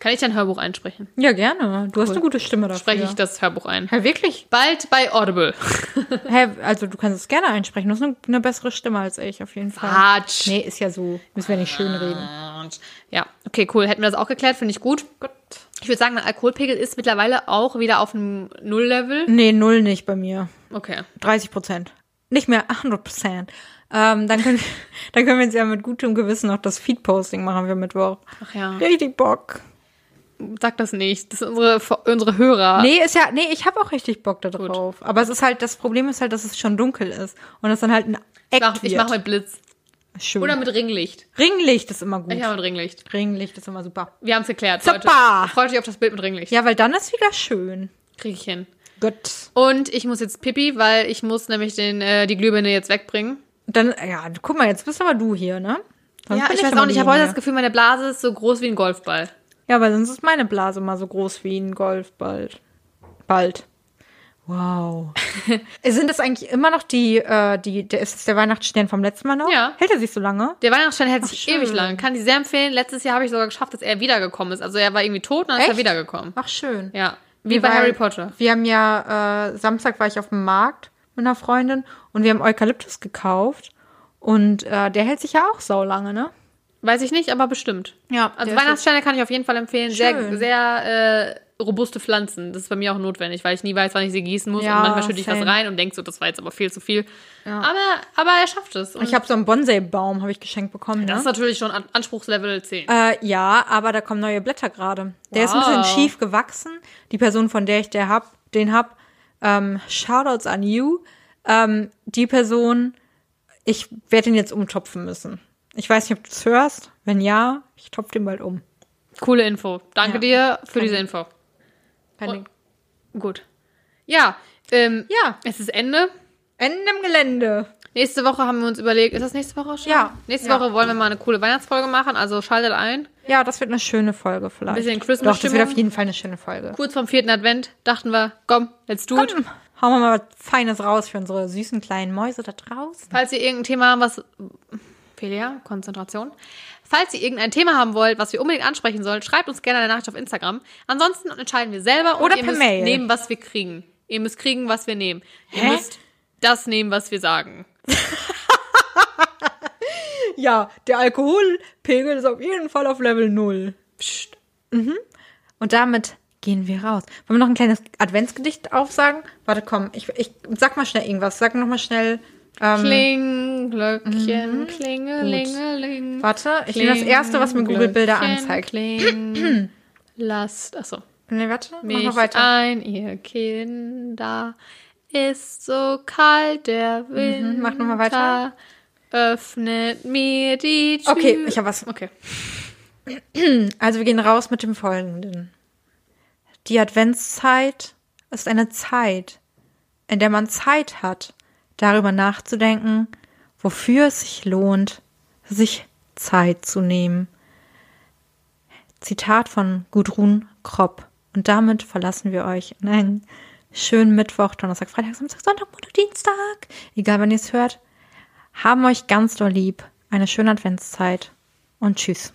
Kann ich dein Hörbuch einsprechen? Ja, gerne. Du hast eine gute Stimme dafür. Spreche ich das Hörbuch ein. Hä, wirklich? Bald bei Audible. Hä, also du kannst es gerne einsprechen. Du hast eine, eine bessere Stimme als ich, auf jeden Fall. Quatsch. Nee, ist ja so. Müssen wir nicht schön reden. Ja, okay, cool. Hätten wir das auch geklärt, finde ich gut. Gut. Ich würde sagen, mein Alkoholpegel ist mittlerweile auch wieder auf einem Nulllevel. Nee, null nicht bei mir. Okay. 30 Prozent. Nicht mehr 100 Prozent. Ähm, dann, können, dann können wir jetzt ja mit gutem Gewissen noch das Feed-Posting machen wir Mittwoch. Ach ja. Richtig Bock. Sag das nicht. Das sind unsere, unsere Hörer. Nee, ist ja, nee, ich habe auch richtig Bock da drauf. Aber es ist halt, das Problem ist halt, dass es schon dunkel ist. Und es dann halt ein Eck ich wird. mach mit Blitz. Schön. Oder mit Ringlicht. Ringlicht ist immer gut. Ich habe mit Ringlicht. Ringlicht ist immer super. Wir haben es geklärt. Super. Freut euch auf das Bild mit Ringlicht. Ja, weil dann ist wieder schön. Kriege ich hin. Gut. Und ich muss jetzt pipi, weil ich muss nämlich den, äh, die Glühbirne jetzt wegbringen. Dann, ja, guck mal, jetzt bist aber du hier, ne? Sonst ja, bin ich weiß auch nicht. Ich habe heute das Gefühl, meine Blase ist so groß wie ein Golfball. Ja, weil sonst ist meine Blase mal so groß wie ein Golfball. Bald. Wow. Sind das eigentlich immer noch die, äh, die, der, ist das der Weihnachtsstern vom letzten Mal noch? Ja. Hält er sich so lange? Der Weihnachtsstern hält Ach, sich schön. ewig lang. Kann die sehr empfehlen. Letztes Jahr habe ich sogar geschafft, dass er wiedergekommen ist. Also er war irgendwie tot und dann ist er Echt? wiedergekommen. Ach, schön. Ja. Wie Wir bei waren- Harry Potter. Wir haben ja, äh, Samstag war ich auf dem Markt mit einer Freundin und wir haben Eukalyptus gekauft. Und äh, der hält sich ja auch sau lange, ne? Weiß ich nicht, aber bestimmt. Ja, Also Weihnachtssterne kann ich auf jeden Fall empfehlen. Sehr, Schön. sehr äh, robuste Pflanzen. Das ist bei mir auch notwendig, weil ich nie weiß, wann ich sie gießen muss. Ja, und manchmal schütte ich was rein und denke so, das war jetzt aber viel zu viel. Aber, aber er schafft es. Und Ich habe so einen Bonsai-Baum, habe ich geschenkt bekommen. das ist Ne? natürlich schon An Anspruchslevel 10. Äh, ja, aber da kommen neue Blätter gerade. Der ist ein bisschen Wow. schief gewachsen. Die Person, von der ich der hab, den hab, ähm, Shoutouts an you. Ähm, die Person, ich werde ihn jetzt umtopfen müssen. Ich weiß nicht, ob du es hörst. Wenn ja, ich topfe den bald um. Coole Info. Danke Ja. dir für Kann diese. Info. Und- Ding. Gut. Ja, ähm, Ja, es ist Ende. Ende im Gelände. Nächste Woche haben wir uns überlegt, ist das nächste Woche schon? Ja. Nächste Ja. Woche wollen wir mal eine coole Weihnachtsfolge machen, also schaltet ein. Ja, das wird eine schöne Folge vielleicht. Bisschen Doch, das wird auf jeden Fall eine schöne Folge. Kurz vorm vierten Advent dachten wir, komm, let's do it. Komm, hauen wir mal was Feines raus für unsere süßen kleinen Mäuse da draußen. Falls ihr irgendein Thema haben, was. Felia, Konzentration. Falls ihr irgendein Thema haben wollt, was wir unbedingt ansprechen sollen, schreibt uns gerne eine Nachricht auf Instagram. Ansonsten entscheiden wir selber und Oder ihr per müsst Mail. nehmen, was wir kriegen. Ihr müsst kriegen, was wir nehmen. Ihr Hä? müsst das nehmen, was wir sagen. Ja, der Alkoholpegel ist auf jeden Fall auf Level 0. Psst. Und damit gehen wir raus. Wollen wir noch ein kleines Adventsgedicht aufsagen? Warte, komm, ich, ich sag mal schnell irgendwas. Sag noch mal schnell. Ähm, Kling, Glöckchen, klingelingeling. warte, ich nehme das erste, was mir Google Bilder anzeigt. Kling, lasst, achso. Nee, warte, mach noch weiter. ein, ihr Kinder, ist so kalt der Wind. Mhm, mach noch mal weiter. Öffnet mir die Tür. Okay, ich habe was. Okay. Also wir gehen raus mit dem folgenden. Die Adventszeit ist eine Zeit, in der man Zeit hat, darüber nachzudenken, wofür es sich lohnt, sich Zeit zu nehmen. Zitat von Gudrun Kropp. Und damit verlassen wir euch in einen schönen Mittwoch, Donnerstag, Freitag, Samstag, Sonntag, Montag, Dienstag. Egal wann ihr es hört. Haben euch ganz doll lieb. Eine schöne Adventszeit und tschüss.